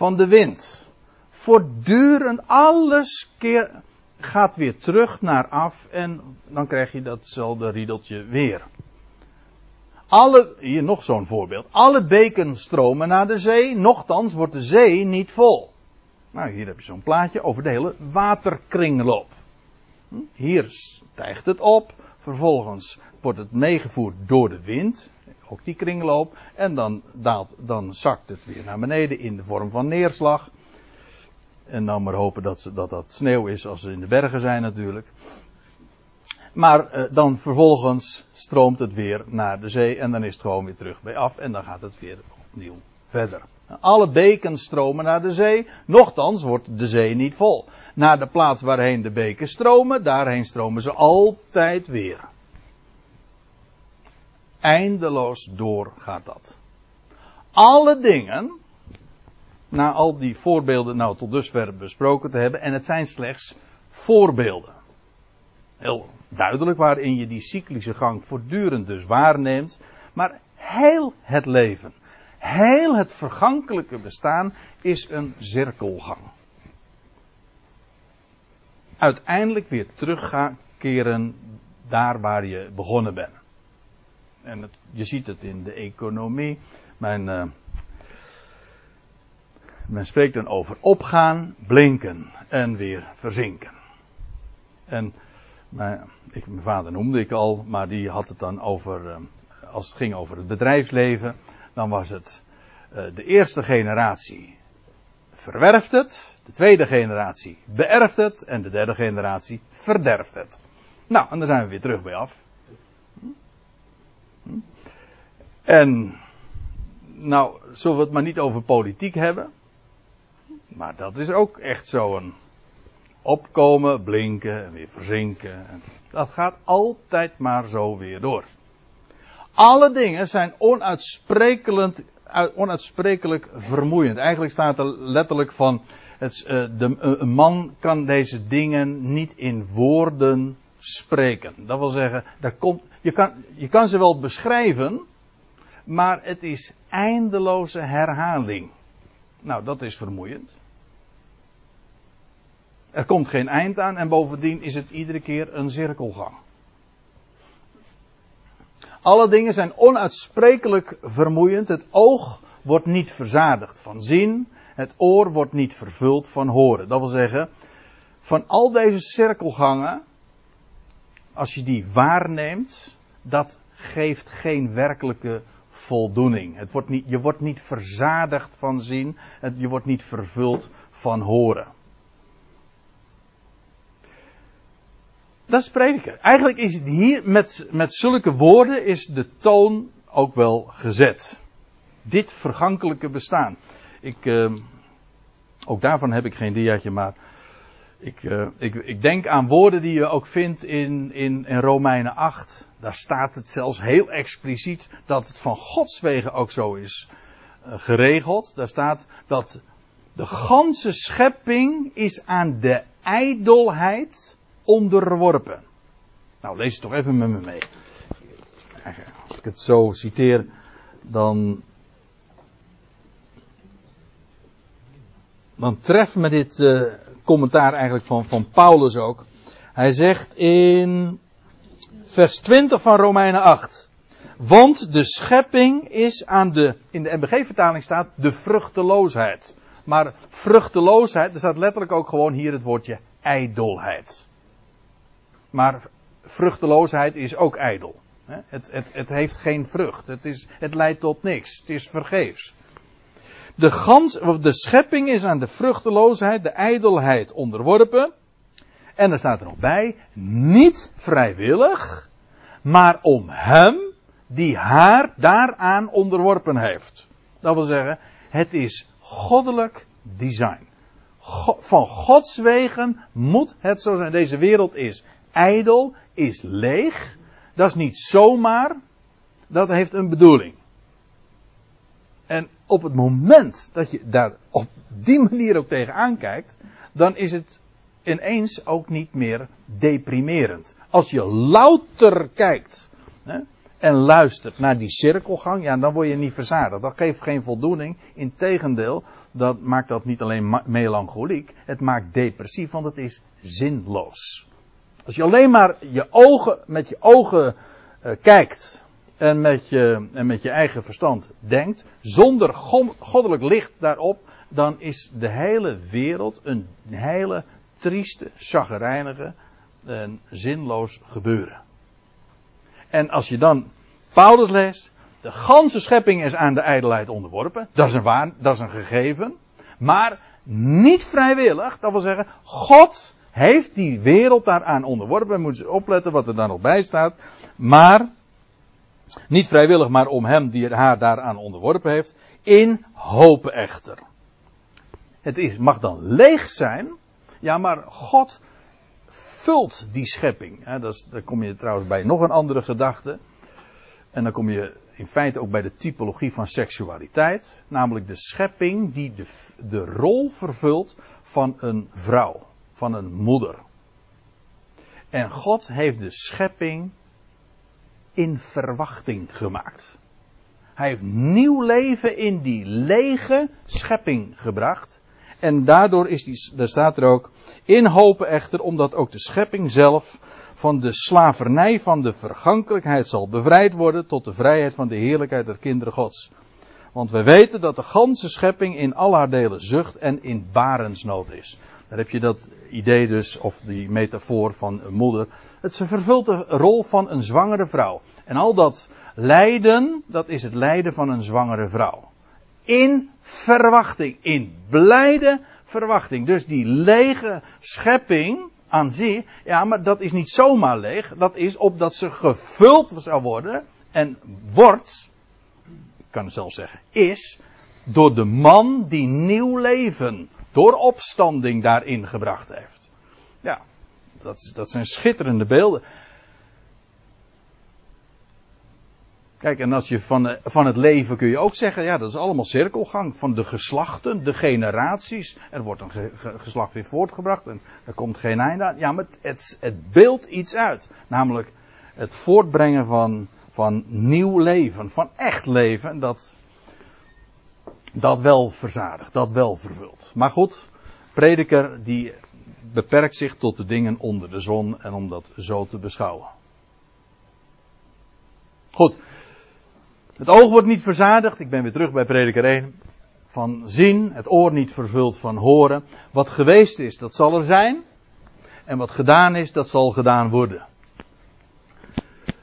van de wind. Voortdurend alles keer, gaat weer terug naar af en dan krijg je datzelfde riedeltje weer. Alle, hier nog zo'n voorbeeld. Alle beken stromen naar de zee, nochtans wordt de zee niet vol. Nou, hier heb je zo'n plaatje over de hele waterkringloop. Hm? Hier stijgt het op, vervolgens wordt het meegevoerd door de wind, ook die kringloop, en dan, daalt, dan zakt het weer naar beneden in de vorm van neerslag. En dan maar hopen dat, ze, dat dat sneeuw is als ze in de bergen zijn natuurlijk. Maar eh, dan vervolgens stroomt het weer naar de zee en dan is het gewoon weer terug bij af en dan gaat het weer opnieuw verder. Alle beken stromen naar de zee, nochtans wordt de zee niet vol. Naar de plaats waarheen de beken stromen, daarheen stromen ze altijd weer. Eindeloos door gaat dat. Alle dingen, na al die voorbeelden nou tot dusver besproken te hebben, en het zijn slechts voorbeelden. Heel duidelijk waarin je die cyclische gang voortdurend dus waarneemt, maar heel het leven, heel het vergankelijke bestaan is een cirkelgang. Uiteindelijk weer terugkeren daar waar je begonnen bent. En het, je ziet het in de economie. Mijn, uh, men spreekt dan over opgaan, blinken en weer verzinken. En mijn, ik, mijn vader noemde ik al, maar die had het dan over, uh, als het ging over het bedrijfsleven, dan was het uh, de eerste generatie verwerft het, de tweede generatie beërft het en de derde generatie verderft het. Nou, en dan zijn we weer terug bij af. En, nou, zullen we het maar niet over politiek hebben. Maar dat is ook echt zo'n opkomen, blinken en weer verzinken. Dat gaat altijd maar zo weer door. Alle dingen zijn onuitsprekelijk, vermoeiend. Eigenlijk staat er letterlijk van, het, uh, de, een man kan deze dingen niet in woorden spreken. Dat wil zeggen, daar komt, je, kan, je kan ze wel beschrijven, maar het is eindeloze herhaling. Nou, dat is vermoeiend. Er komt geen eind aan en bovendien is het iedere keer een cirkelgang. Alle dingen zijn onuitsprekelijk vermoeiend. Het oog wordt niet verzadigd van zien. Het oor wordt niet vervuld van horen. Dat wil zeggen, van al deze cirkelgangen, als je die waarneemt, dat geeft geen werkelijke voldoening. Het wordt niet, je wordt niet verzadigd van zien. Je wordt niet vervuld van horen. Dat is prediken. Eigenlijk is het hier met, met zulke woorden is de toon ook wel gezet. Dit vergankelijke bestaan. Ik, uh, ook daarvan heb ik geen diaatje, maar ik, uh, ik, ik, denk aan woorden die je ook vindt in, in, in Romeinen 8. Daar staat het zelfs heel expliciet dat het van Gods wegen ook zo is uh, geregeld. Daar staat dat de ganse schepping is aan de ijdelheid onderworpen. Nou, lees het toch even met me mee. Als ik het zo citeer, dan. Dan treft me dit uh, commentaar eigenlijk van, van Paulus ook. Hij zegt in vers 20 van Romeinen 8. Want de schepping is aan de, in de MBG-vertaling staat, de vruchteloosheid. Maar vruchteloosheid, er staat letterlijk ook gewoon hier het woordje ijdelheid. Maar vruchteloosheid is ook ijdel. Het, het, het heeft geen vrucht. Het, is, het leidt tot niks. Het is vergeefs. De, gans, de schepping is aan de vruchteloosheid, de ijdelheid onderworpen. En er staat er nog bij, niet vrijwillig, maar om hem die haar daaraan onderworpen heeft. Dat wil zeggen, het is goddelijk design. Van Gods wegen moet het zo zijn. Deze wereld is ijdel, is leeg. Dat is niet zomaar. Dat heeft een bedoeling. En op het moment dat je daar op die manier ook tegenaan kijkt, dan is het ineens ook niet meer deprimerend. Als je louter kijkt hè, en luistert naar die cirkelgang, ja, dan word je niet verzadigd. Dat geeft geen voldoening. Integendeel, dat maakt dat niet alleen melancholiek, het maakt depressief, want het is zinloos. Als je alleen maar je ogen, met je ogen uh, kijkt en met, je, en met je eigen verstand denkt, zonder goddelijk licht daarop, dan is de hele wereld een hele trieste, chagrijnige en zinloos gebeuren. En als je dan Paulus leest, de ganse schepping is aan de ijdelheid onderworpen, dat is een, waar, dat is een gegeven, maar niet vrijwillig, dat wil zeggen, God heeft die wereld daaraan onderworpen. Moeten ze opletten wat er dan nog bij staat. Maar, niet vrijwillig, maar om hem die haar daaraan onderworpen heeft. In hoop echter. Het is, mag dan leeg zijn. Ja, maar God vult die schepping. Hè, dat is, daar kom je trouwens bij nog een andere gedachte. En dan kom je in feite ook bij de typologie van seksualiteit. Namelijk de schepping die de, de rol vervult van een vrouw van een moeder. En God heeft de schepping in verwachting gemaakt. Hij heeft nieuw leven in die lege schepping gebracht. En daardoor is die, daar staat er ook, in hopen echter, omdat ook de schepping zelf van de slavernij van de vergankelijkheid zal bevrijd worden tot de vrijheid van de heerlijkheid der kinderen Gods. Want we weten dat de ganse schepping in al haar delen zucht en in barensnood is. Daar heb je dat idee dus, of die metafoor van een moeder. Het vervult de rol van een zwangere vrouw. En al dat lijden, dat is het lijden van een zwangere vrouw. In verwachting, in blijde verwachting. Dus die lege schepping aan zich, ja, maar dat is niet zomaar leeg. Dat is opdat ze gevuld zou worden en wordt, ik kan het zelf zeggen, is door de man die nieuw leven door opstanding daarin gebracht heeft. dat, dat zijn schitterende beelden. Kijk, en als je van, van het leven kun je ook zeggen, ja, dat is allemaal cirkelgang. Van de geslachten, de generaties. Er wordt een geslacht weer voortgebracht en er komt geen einde aan. Ja, maar het, het, het iets uit. Namelijk het voortbrengen van, van nieuw leven, van echt leven. Dat, dat wel verzadigt, dat wel vervult. Maar goed, prediker die beperkt zich tot de dingen onder de zon en om dat zo te beschouwen. Goed, het oog wordt niet verzadigd. Ik ben weer terug bij prediker 1. Van zien, het oor niet vervuld van horen. Wat geweest is, dat zal er zijn. En wat gedaan is, dat zal gedaan worden.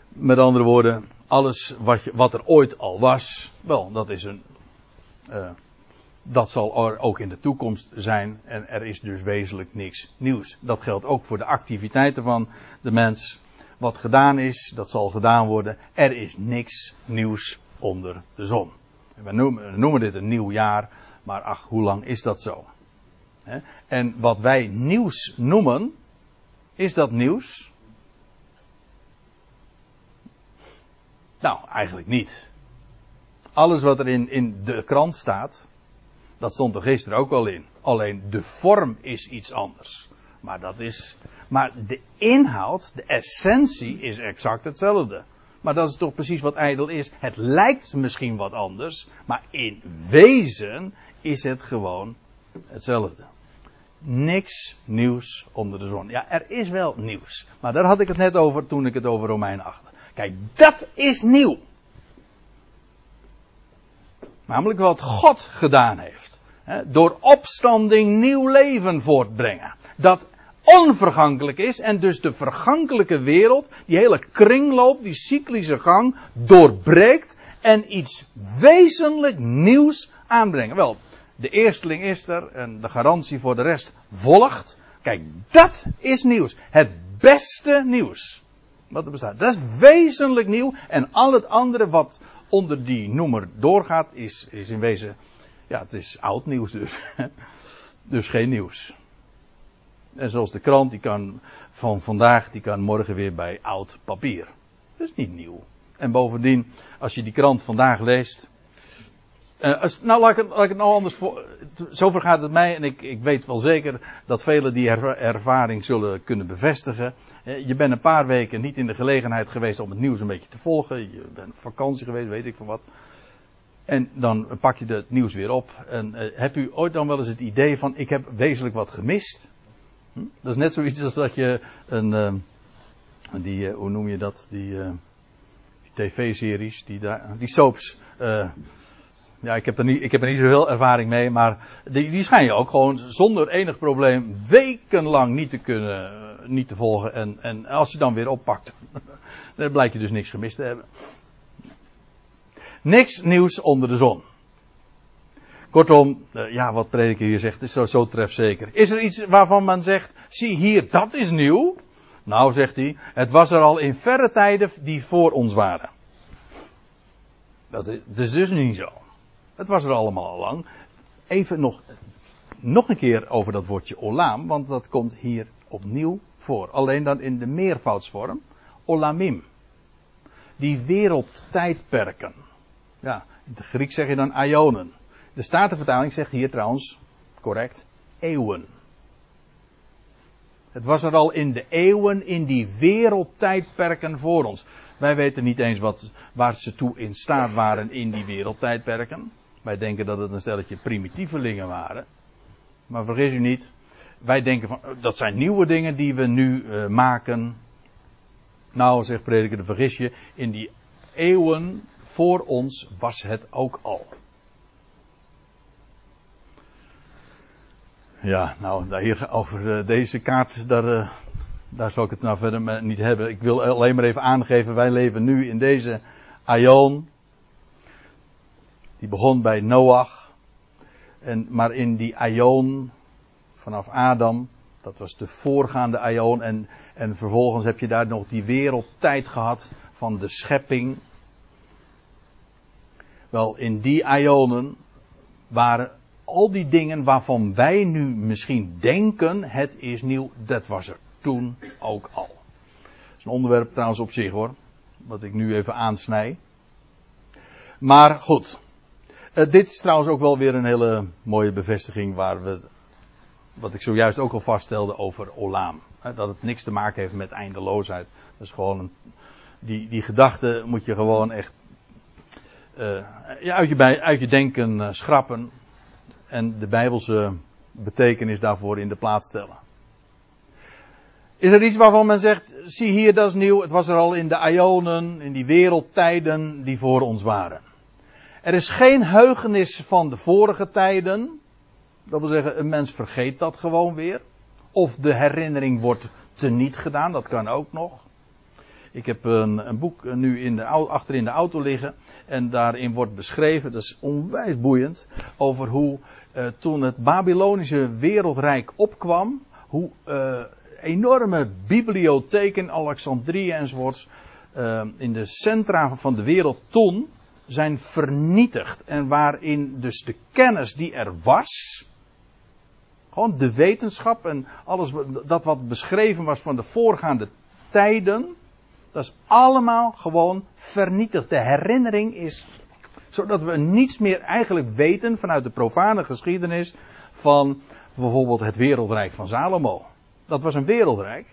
Met andere woorden, alles wat, wat er ooit al was, wel, dat is een. Uh, dat zal ook in de toekomst zijn. En er is dus wezenlijk niks nieuws. Dat geldt ook voor de activiteiten van de mens. Wat gedaan is, dat zal gedaan worden. Er is niks nieuws onder de zon. We noemen dit een nieuw jaar, maar ach, hoe lang is dat zo? En wat wij nieuws noemen, is dat nieuws? Nou, eigenlijk niet. Alles wat er in, in de krant staat, dat stond er gisteren ook al in. Alleen de vorm is iets anders. Maar dat is. Maar de inhoud, de essentie is exact hetzelfde. Maar dat is toch precies wat ijdel is. Het lijkt misschien wat anders, maar in wezen is het gewoon hetzelfde. Niks nieuws onder de zon. Ja, er is wel nieuws. Maar daar had ik het net over toen ik het over Romein 8 Kijk, dat is nieuw. Namelijk wat God gedaan heeft. Door opstanding nieuw leven voortbrengen. Dat onvergankelijk is en dus de vergankelijke wereld, die hele kringloop, die cyclische gang, doorbreekt en iets wezenlijk nieuws aanbrengen. Wel, de eersteling is er en de garantie voor de rest volgt. Kijk, dat is nieuws. Het beste nieuws. Wat er bestaat. Dat is wezenlijk nieuw en al het andere wat onder die noemer doorgaat is, is in wezen, ja, het is oud nieuws dus. dus geen nieuws. En zoals de krant, die kan van vandaag, die kan morgen weer bij oud papier. Dat is niet nieuw. En bovendien, als je die krant vandaag leest. Als, nou, laat ik, het, laat ik het nou anders voor. Zover gaat het mij, en ik, ik weet wel zeker dat velen die ervaring zullen kunnen bevestigen. je bent een paar weken niet in de gelegenheid geweest om het nieuws een beetje te volgen. Je bent op vakantie geweest, weet ik van wat. En dan pak je het nieuws weer op. En uh, hebt u ooit dan wel eens het idee van: ik heb wezenlijk wat gemist? Hm? Dat is net zoiets als dat je een. Die, hoe noem je dat? Die, die tv-series, die, die soaps. Ja, ik heb, er niet, ik heb er niet zoveel ervaring mee, maar die, die schijn je ook gewoon zonder enig probleem wekenlang niet te kunnen, niet te volgen. En, en als je dan weer oppakt, dan blijkt je dus niks gemist te hebben. Niks nieuws onder de zon. Kortom, eh, ja, wat prediker hier zegt is zo, zo trefzeker. Is er iets waarvan men zegt, zie hier, dat is nieuw? Nou, zegt hij, het was er al in verre tijden die voor ons waren. Dat is, dat is dus niet zo. Het was er allemaal al lang. Even nog, nog een keer over dat woordje olam, want dat komt hier opnieuw voor. Alleen dan in de meervoudsvorm. Olamim. Die wereldtijdperken. Ja, in het Grieks zeg je dan ionen. De Statenvertaling zegt hier trouwens, correct, eeuwen. Het was er al in de eeuwen, in die wereldtijdperken voor ons. Wij weten niet eens wat, waar ze toe in staat waren in die wereldtijdperken. Wij denken dat het een stelletje primitievelingen waren. Maar vergis u niet, wij denken van, dat zijn nieuwe dingen die we nu uh, maken. Nou, zegt prediker, vergis je, in die eeuwen voor ons was het ook al. Ja, nou, hier over eh, deze kaart, daar, uh, daar zal ik het nou verder niet hebben. Ik wil alleen maar even aangeven, wij leven nu in deze Aion. Die begon bij Noach. En, maar in die Aion, vanaf Adam, dat was de voorgaande Aion. En, en vervolgens heb je daar nog die wereldtijd gehad van de schepping. Wel, in die Aionen waren al die dingen waarvan wij nu misschien denken het is nieuw, dat was er toen ook al. Dat is een onderwerp trouwens op zich hoor. Wat ik nu even aansnij. Maar goed. Uh, dit is trouwens ook wel weer een hele mooie bevestiging waar we. Wat ik zojuist ook al vaststelde over Olaam. dat het niks te maken heeft met eindeloosheid. Dat is gewoon een. Die, die gedachte moet je gewoon echt. Uh, uit, je bij, uit je denken schrappen. En de Bijbelse betekenis daarvoor in de plaats stellen. Is er iets waarvan men zegt, zie hier, dat is nieuw, het was er al in de Ionen, in die wereldtijden die voor ons waren. Er is geen heugenis van de vorige tijden. Dat wil zeggen, een mens vergeet dat gewoon weer. Of de herinnering wordt teniet gedaan, dat kan ook nog. Ik heb een, een boek nu in de, achter in de auto liggen. En daarin wordt beschreven, dat is onwijs boeiend, over hoe uh, toen het Babylonische wereldrijk opkwam, hoe uh, enorme bibliotheken Alexandrië enzovoorts uh, in de centra van de wereld toen zijn vernietigd. En waarin dus de kennis die er was, gewoon de wetenschap en alles dat wat beschreven was van de voorgaande tijden, dat is allemaal gewoon vernietigd. De herinnering is, zodat we niets meer eigenlijk weten vanuit de profane geschiedenis van bijvoorbeeld het wereldrijk van Salomo. Dat was een wereldrijk.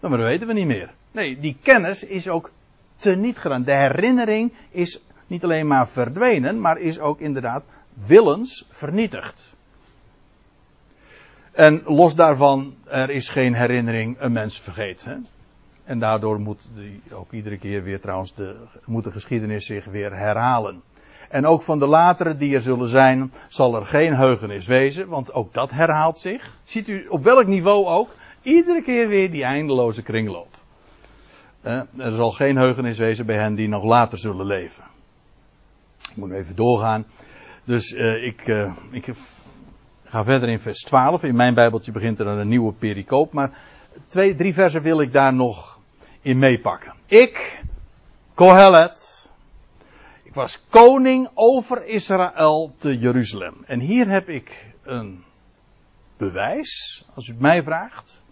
Dat weten we niet meer. Nee, die kennis is ook teniet gedaan. De herinnering is niet alleen maar verdwenen, maar is ook inderdaad willens vernietigd. En los daarvan, er is geen herinnering, een mens vergeet. En daardoor moet die, ook iedere keer weer trouwens de, moet de geschiedenis zich weer herhalen. En ook van de latere die er zullen zijn, zal er geen heugenis wezen, want ook dat herhaalt zich. Ziet u op welk niveau ook? Iedere keer weer die eindeloze kringloop. Eh, er zal geen heugenis wezen bij hen die nog later zullen leven. Ik moet even doorgaan. Dus uh, ik, uh, ik ga verder in vers 12. In mijn Bijbeltje begint er een nieuwe pericoop. Maar twee, drie versen wil ik daar nog in meepakken. Ik, Kohelet, ik was koning over Israël te Jeruzalem. En hier heb ik een bewijs, als u het mij vraagt,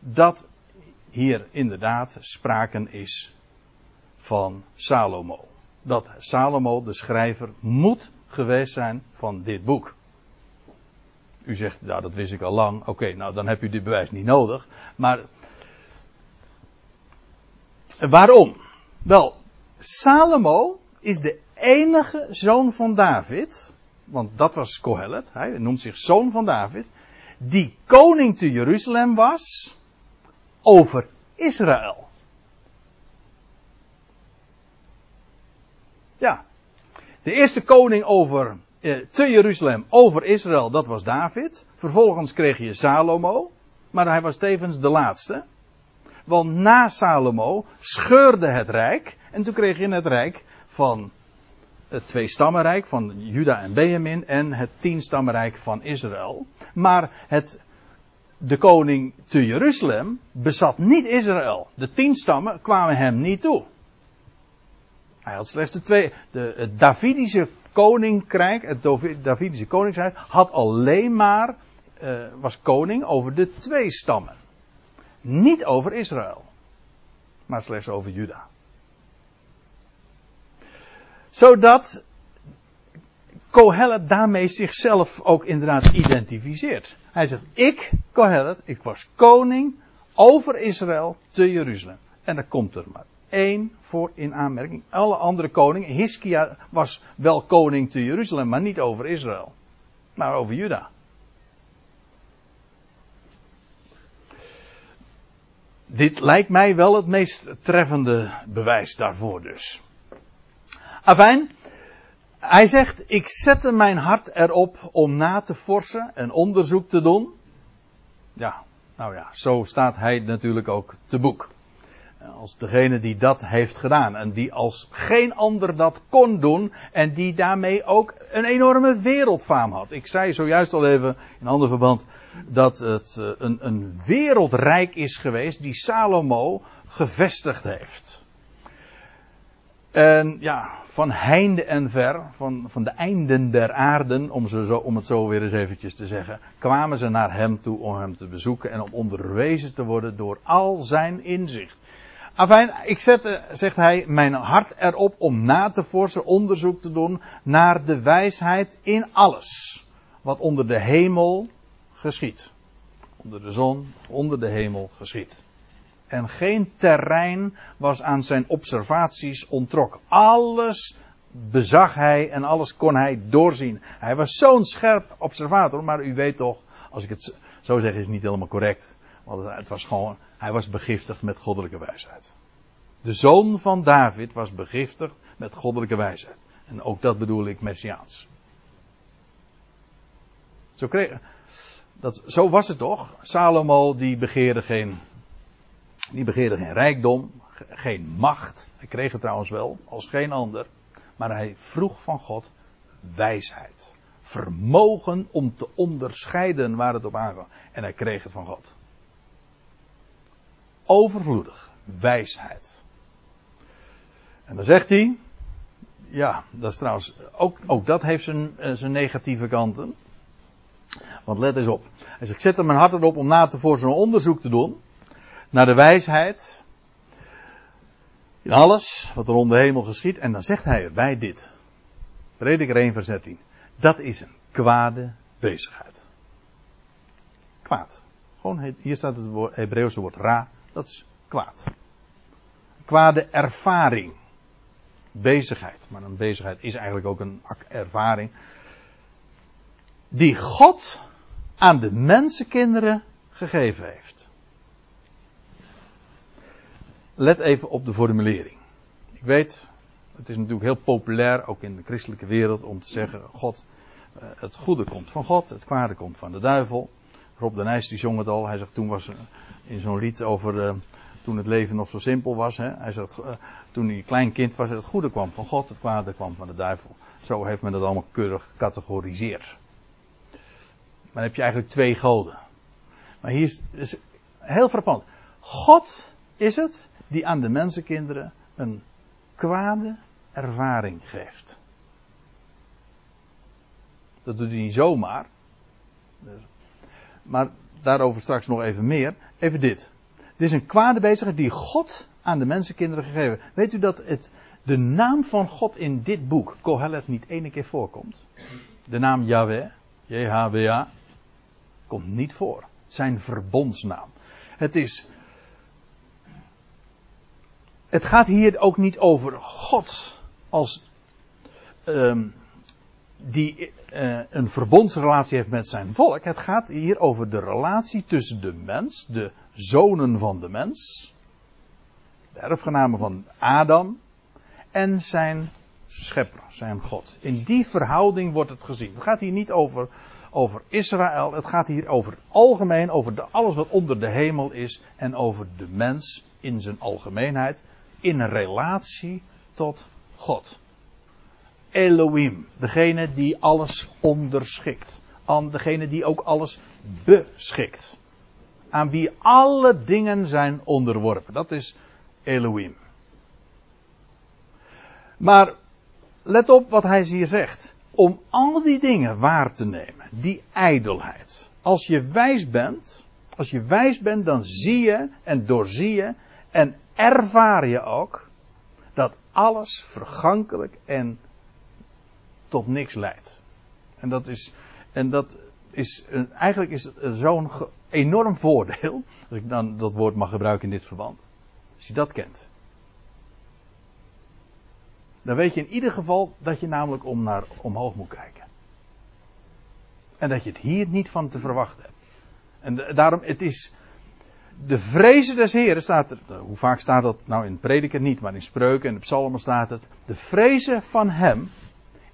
dat hier inderdaad spraken is van Salomo. Dat Salomo, de schrijver, moet geweest zijn van dit boek. U zegt, nou dat wist ik al lang. Oké, nou dan heb u dit bewijs niet nodig. Maar waarom? Wel, Salomo is de enige zoon van David. Want dat was Kohelet, hij noemt zich zoon van David. Die koning te Jeruzalem was over Israël. Ja. De eerste koning over, eh, te Jeruzalem over Israël, dat was David. Vervolgens kreeg je Salomo. Maar hij was tevens de laatste. Want na Salomo scheurde het rijk. En toen kreeg je het rijk van het twee-stammenrijk van Juda en Benjamin. En het tien-stammenrijk van Israël. Maar het de koning te Jeruzalem bezat niet Israël. De tien stammen kwamen hem niet toe. Hij had slechts de twee. De, het Davidische koninkrijk, het Davidische koninkrijk, had alleen maar. Uh, was koning over de twee stammen. Niet over Israël. Maar slechts over Juda. Zodat Kohelet daarmee zichzelf ook inderdaad identificeert. Hij zegt, ik, Kohelet, ik was koning over Israël te Jeruzalem. En er komt er maar één voor in aanmerking. Alle andere koningen, Hiskia was wel koning te Jeruzalem, maar niet over Israël. Maar over Juda. Dit lijkt mij wel het meest treffende bewijs daarvoor dus. Afijn, hij zegt, ik zette mijn hart erop om na te forsen en onderzoek te doen. Ja, nou ja, zo staat hij natuurlijk ook te boek. Als degene die dat heeft gedaan en die als geen ander dat kon doen en die daarmee ook een enorme wereldfaam had. Ik zei zojuist al even in ander verband dat het eh, een, een wereldrijk is geweest die Salomo gevestigd heeft. En ja, van heinde en ver, van, van de einden der aarden, om, ze zo, om het zo weer eens eventjes te zeggen, kwamen ze naar hem toe om hem te bezoeken en om onderwezen te worden door al zijn inzicht. Afijn, ik zette, zegt hij, mijn hart erop om na te forsen, onderzoek te doen naar de wijsheid in alles wat onder de hemel geschiet. Onder de zon, onder de hemel geschiet. En geen terrein was aan zijn observaties ontrokken. Alles bezag hij en alles kon hij doorzien. Hij was zo'n scherp observator, maar u weet toch, als ik het zo zeg is het niet helemaal correct. Want het was gewoon, hij was begiftigd met goddelijke wijsheid. De zoon van David was begiftigd met goddelijke wijsheid. En ook dat bedoel ik messiaans. Zo, kreeg, dat, zo was het toch? Salomo die begeerde geen, die begeerde geen rijkdom, geen macht. Hij kreeg het trouwens wel, als geen ander. Maar hij vroeg van God wijsheid. Vermogen om te onderscheiden waar het op aankwam. En hij kreeg het van God. Overvloedig. Wijsheid. En dan zegt hij. Ja, dat is trouwens. Ook, ook dat heeft zijn, eh, zijn negatieve kanten. Want let eens op. Hij zegt, ik zet er mijn hart erop om na te voor zo'n onderzoek te doen. Naar de wijsheid. In alles wat er onder de hemel geschiet. En dan zegt hij erbij dit. Prediker 1 vers 13. Dat is een kwade bezigheid. Kwaad. Gewoon, hier staat het woord, Hebreeuwse woord ra. Dat is kwaad. Kwade ervaring. Bezigheid. Maar een bezigheid is eigenlijk ook een ervaring. Die God aan de mensenkinderen gegeven heeft. Let even op de formulering. Ik weet, het is natuurlijk heel populair, ook in de christelijke wereld, om te zeggen: God, eh, het goede komt van God, het kwade komt van de duivel. Rob de Nijs die zong het al. Hij zegt toen was in zo'n lied over uh, toen het leven nog zo simpel was. Hè? Hij zegt uh, toen hij klein kind was, het goede kwam van God, het kwade kwam van de duivel. Zo heeft men dat allemaal keurig gecategoriseerd. Maar dan heb je eigenlijk twee goden. Maar hier is, is heel frappant. God is het die aan de mensenkinderen een kwade ervaring geeft. Dat doet hij niet zomaar. Maar daarover straks nog even meer. Even dit. Het is een kwade bezigheid die God aan de mensenkinderen gegeven. Weet u dat het, de naam van God in dit boek, Kohelet, niet ene keer voorkomt? De naam Yahweh, JHWH, komt niet voor. Zijn verbondsnaam. Het is. Het gaat hier ook niet over God als. Um, die uh, een verbondsrelatie heeft met zijn volk. Het gaat hier over de relatie tussen de mens, de zonen van de mens, de erfgenamen van Adam, en zijn schepper, zijn God. In die verhouding wordt het gezien. Het gaat hier niet over over Israël. Het gaat hier over het algemeen, over alles wat onder de hemel is en over de mens in zijn algemeenheid in relatie tot God. Elohim, degene die alles onderschikt. Aan degene die ook alles beschikt. Aan wie alle dingen zijn onderworpen. Dat is Elohim. Maar let op wat hij hier zegt. Om al die dingen waar te nemen die ijdelheid. Als je wijs bent, als je wijs bent, dan zie je en doorzie je en ervaar je ook dat alles vergankelijk en tot niks leidt. En dat is, en dat is eigenlijk is zo'n enorm voordeel, als ik dan dat woord mag gebruiken in dit verband. Als je dat kent. Dan weet je in ieder geval dat je namelijk om naar omhoog moet kijken. En dat je het hier niet van te verwachten hebt. En daarom, het is. De vrezen des Heren staat er. Nou, hoe vaak staat dat nou in prediker niet, maar in spreuken en in psalmen staat het. De vrezen van hem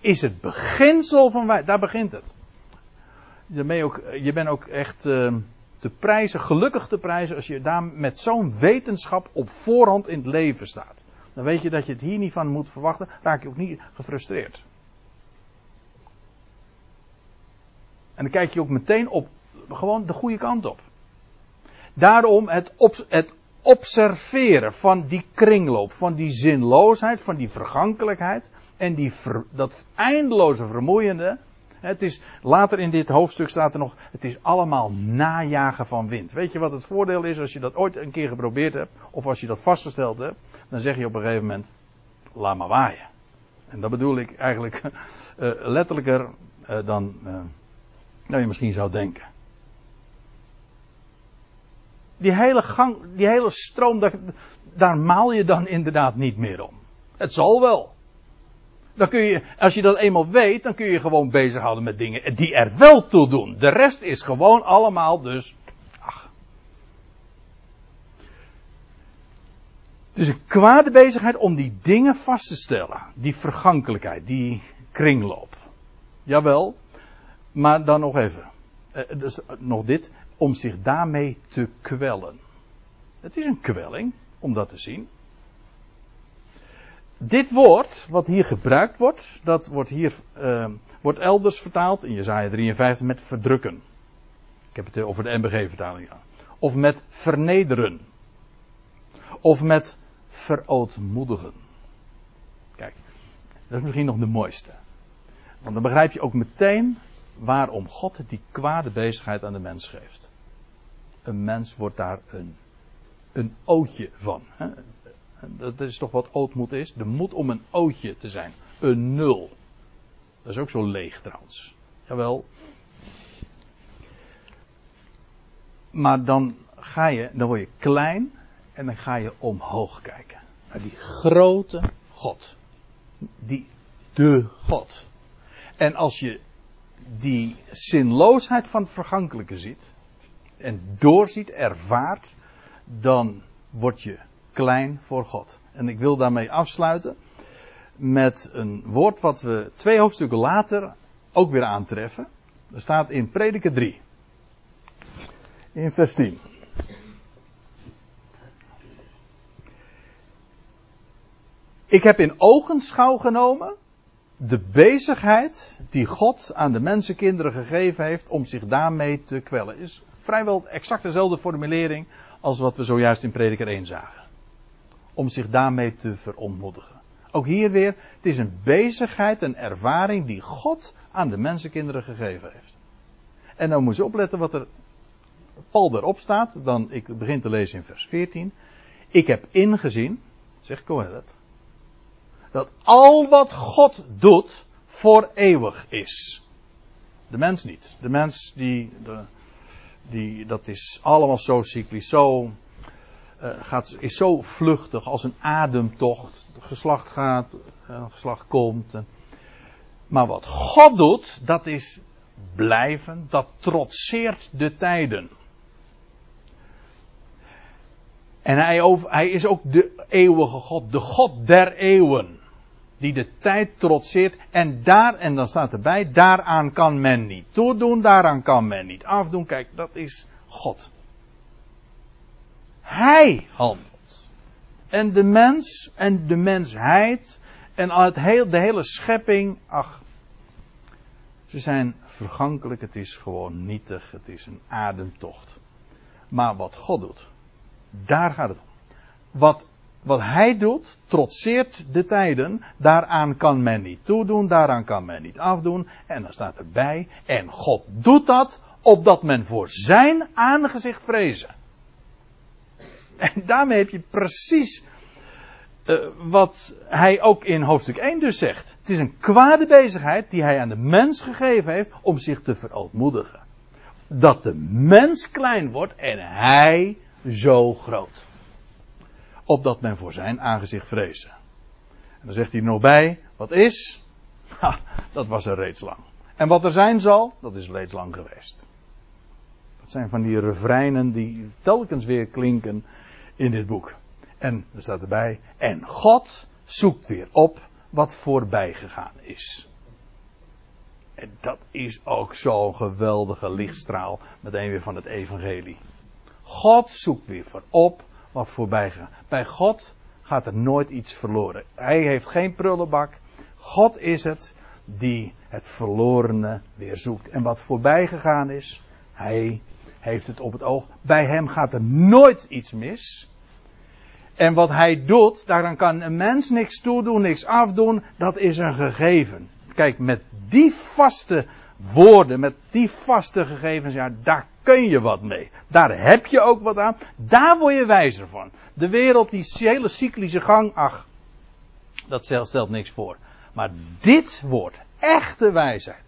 is het beginsel van wij. Daar begint het. Daarmee ook, je bent ook echt uh, te prijzen, gelukkig te prijzen, als je daar met zo'n wetenschap op voorhand in het leven staat. Dan weet je dat je het hier niet van moet verwachten, raak je ook niet gefrustreerd. En dan kijk je ook meteen op gewoon de goede kant op. Daarom het, het observeren van die kringloop, van die zinloosheid, van die vergankelijkheid en die dat eindeloze vermoeiende. Het is, later in dit hoofdstuk staat er nog, het is allemaal najagen van wind. Weet je wat het voordeel is als je dat ooit een keer geprobeerd hebt, of als je dat vastgesteld hebt, dan zeg je op een gegeven moment, laat maar waaien. En dat bedoel ik eigenlijk uh, letterlijker uh, dan uh, nou je misschien zou denken. Die hele gang, die hele stroom, daar, maal je dan inderdaad niet meer om. Het zal wel. Dan kun je, als je dat eenmaal weet, dan kun je gewoon bezighouden met dingen die er wel toe doen. De rest is gewoon allemaal dus, ach. Het is een kwade bezigheid om die dingen vast te stellen. Die vergankelijkheid, die kringloop. Jawel, maar dan nog even. Eh, dus nog dit, om zich daarmee te kwellen. Het is een kwelling om dat te zien. Dit woord, wat hier gebruikt wordt, dat wordt hier, uh, wordt elders vertaald in Jezaja 53 met verdrukken. Ik heb het over de MBG-vertaling. Ja. Of met vernederen. Of met verootmoedigen. Kijk, dat is misschien nog de mooiste. Want dan begrijp je ook meteen waarom God die kwade bezigheid aan de mens geeft. Een mens wordt daar een, een ootje van. Hè? Dat is toch wat ootmoed is? De moed om een ootje te zijn. Een nul. Dat is ook zo leeg trouwens. Jawel. Maar dan ga je, dan word je klein en dan ga je omhoog kijken. Naar die grote God. Die, de God. En als je die zinloosheid van het vergankelijke ziet, en doorziet, ervaart, dan word je klein voor God. En ik wil daarmee afsluiten met een woord wat we twee hoofdstukken later ook weer aantreffen. Er staat in Prediker 3. In vers 10. Ik heb in ogenschouw genomen de bezigheid die God aan de mensenkinderen gegeven heeft om zich daarmee te kwellen. Is vrijwel exact dezelfde formulering als wat we zojuist in Prediker 1 zagen om zich daarmee te verontmoedigen. Ook hier weer, het is een bezigheid, een ervaring die God aan de mensenkinderen gegeven heeft. En dan moet je opletten wat er Paul erop staat. Dan, ik begin te lezen in vers 14. Ik heb ingezien, zegt Kohelet, dat al wat God doet voor eeuwig is. De mens niet. De mens die, de, die dat is allemaal zo cyclisch, zo uh, gaat, is zo vluchtig als een ademtocht. Geslacht gaat, uh, geslacht komt. Maar wat God doet, dat is blijven, dat trotseert de tijden. En hij, hij is ook de eeuwige God, de God der eeuwen. Die de tijd trotseert. En daar, en dan staat erbij, daaraan kan men niet toedoen, daaraan kan men niet afdoen. Kijk, dat is God. Hij handelt. En de mens en de mensheid en het heel, de hele schepping, ach, ze zijn vergankelijk, het is gewoon nietig, het is een ademtocht. Maar wat God doet, daar gaat het om. Wat, wat Hij doet, trotseert de tijden, daaraan kan men niet toedoen, daaraan kan men niet afdoen. En dan staat erbij, en God doet dat, opdat men voor Zijn aangezicht vrezen. En daarmee heb je precies uh, wat hij ook in hoofdstuk 1 dus zegt. Het is een kwade bezigheid die hij aan de mens gegeven heeft om zich te verootmoedigen. Dat de mens klein wordt en hij zo groot. Opdat men voor zijn aangezicht vrezen. En dan zegt hij er nog bij, wat is? Dat was er reeds lang. En wat er zijn zal, dat is reeds lang geweest. Dat zijn van die refreinen die telkens weer klinken in dit boek. En er staat erbij, en God zoekt weer op wat voorbij gegaan is. En dat is ook zo'n geweldige lichtstraal, meteen weer van het evangelie. God zoekt weer voor op wat voorbij gaat. Bij God gaat er nooit iets verloren. Hij heeft geen prullenbak. God is het die het verlorene weer zoekt. En wat voorbij gegaan is, hij heeft het op het oog. Bij hem gaat er nooit iets mis. En wat hij doet, daaraan kan een mens niks toedoen, niks afdoen. Dat is een gegeven. Kijk, met die vaste woorden, met die vaste gegevens, ja, daar kun je wat mee. Daar heb je ook wat aan. Daar word je wijzer van. De wereld, die hele cyclische gang, ach, dat stelt niks voor. Maar dit woord, echte wijsheid.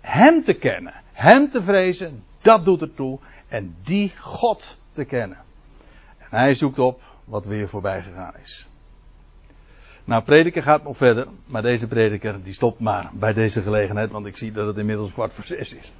Hem te kennen, hem te vrezen, dat doet ertoe. En die God te kennen. En hij zoekt op wat weer voorbij gegaan is. Nou, prediker gaat nog verder, maar deze prediker die stopt maar bij deze gelegenheid, want ik zie dat het inmiddels kwart voor zes is.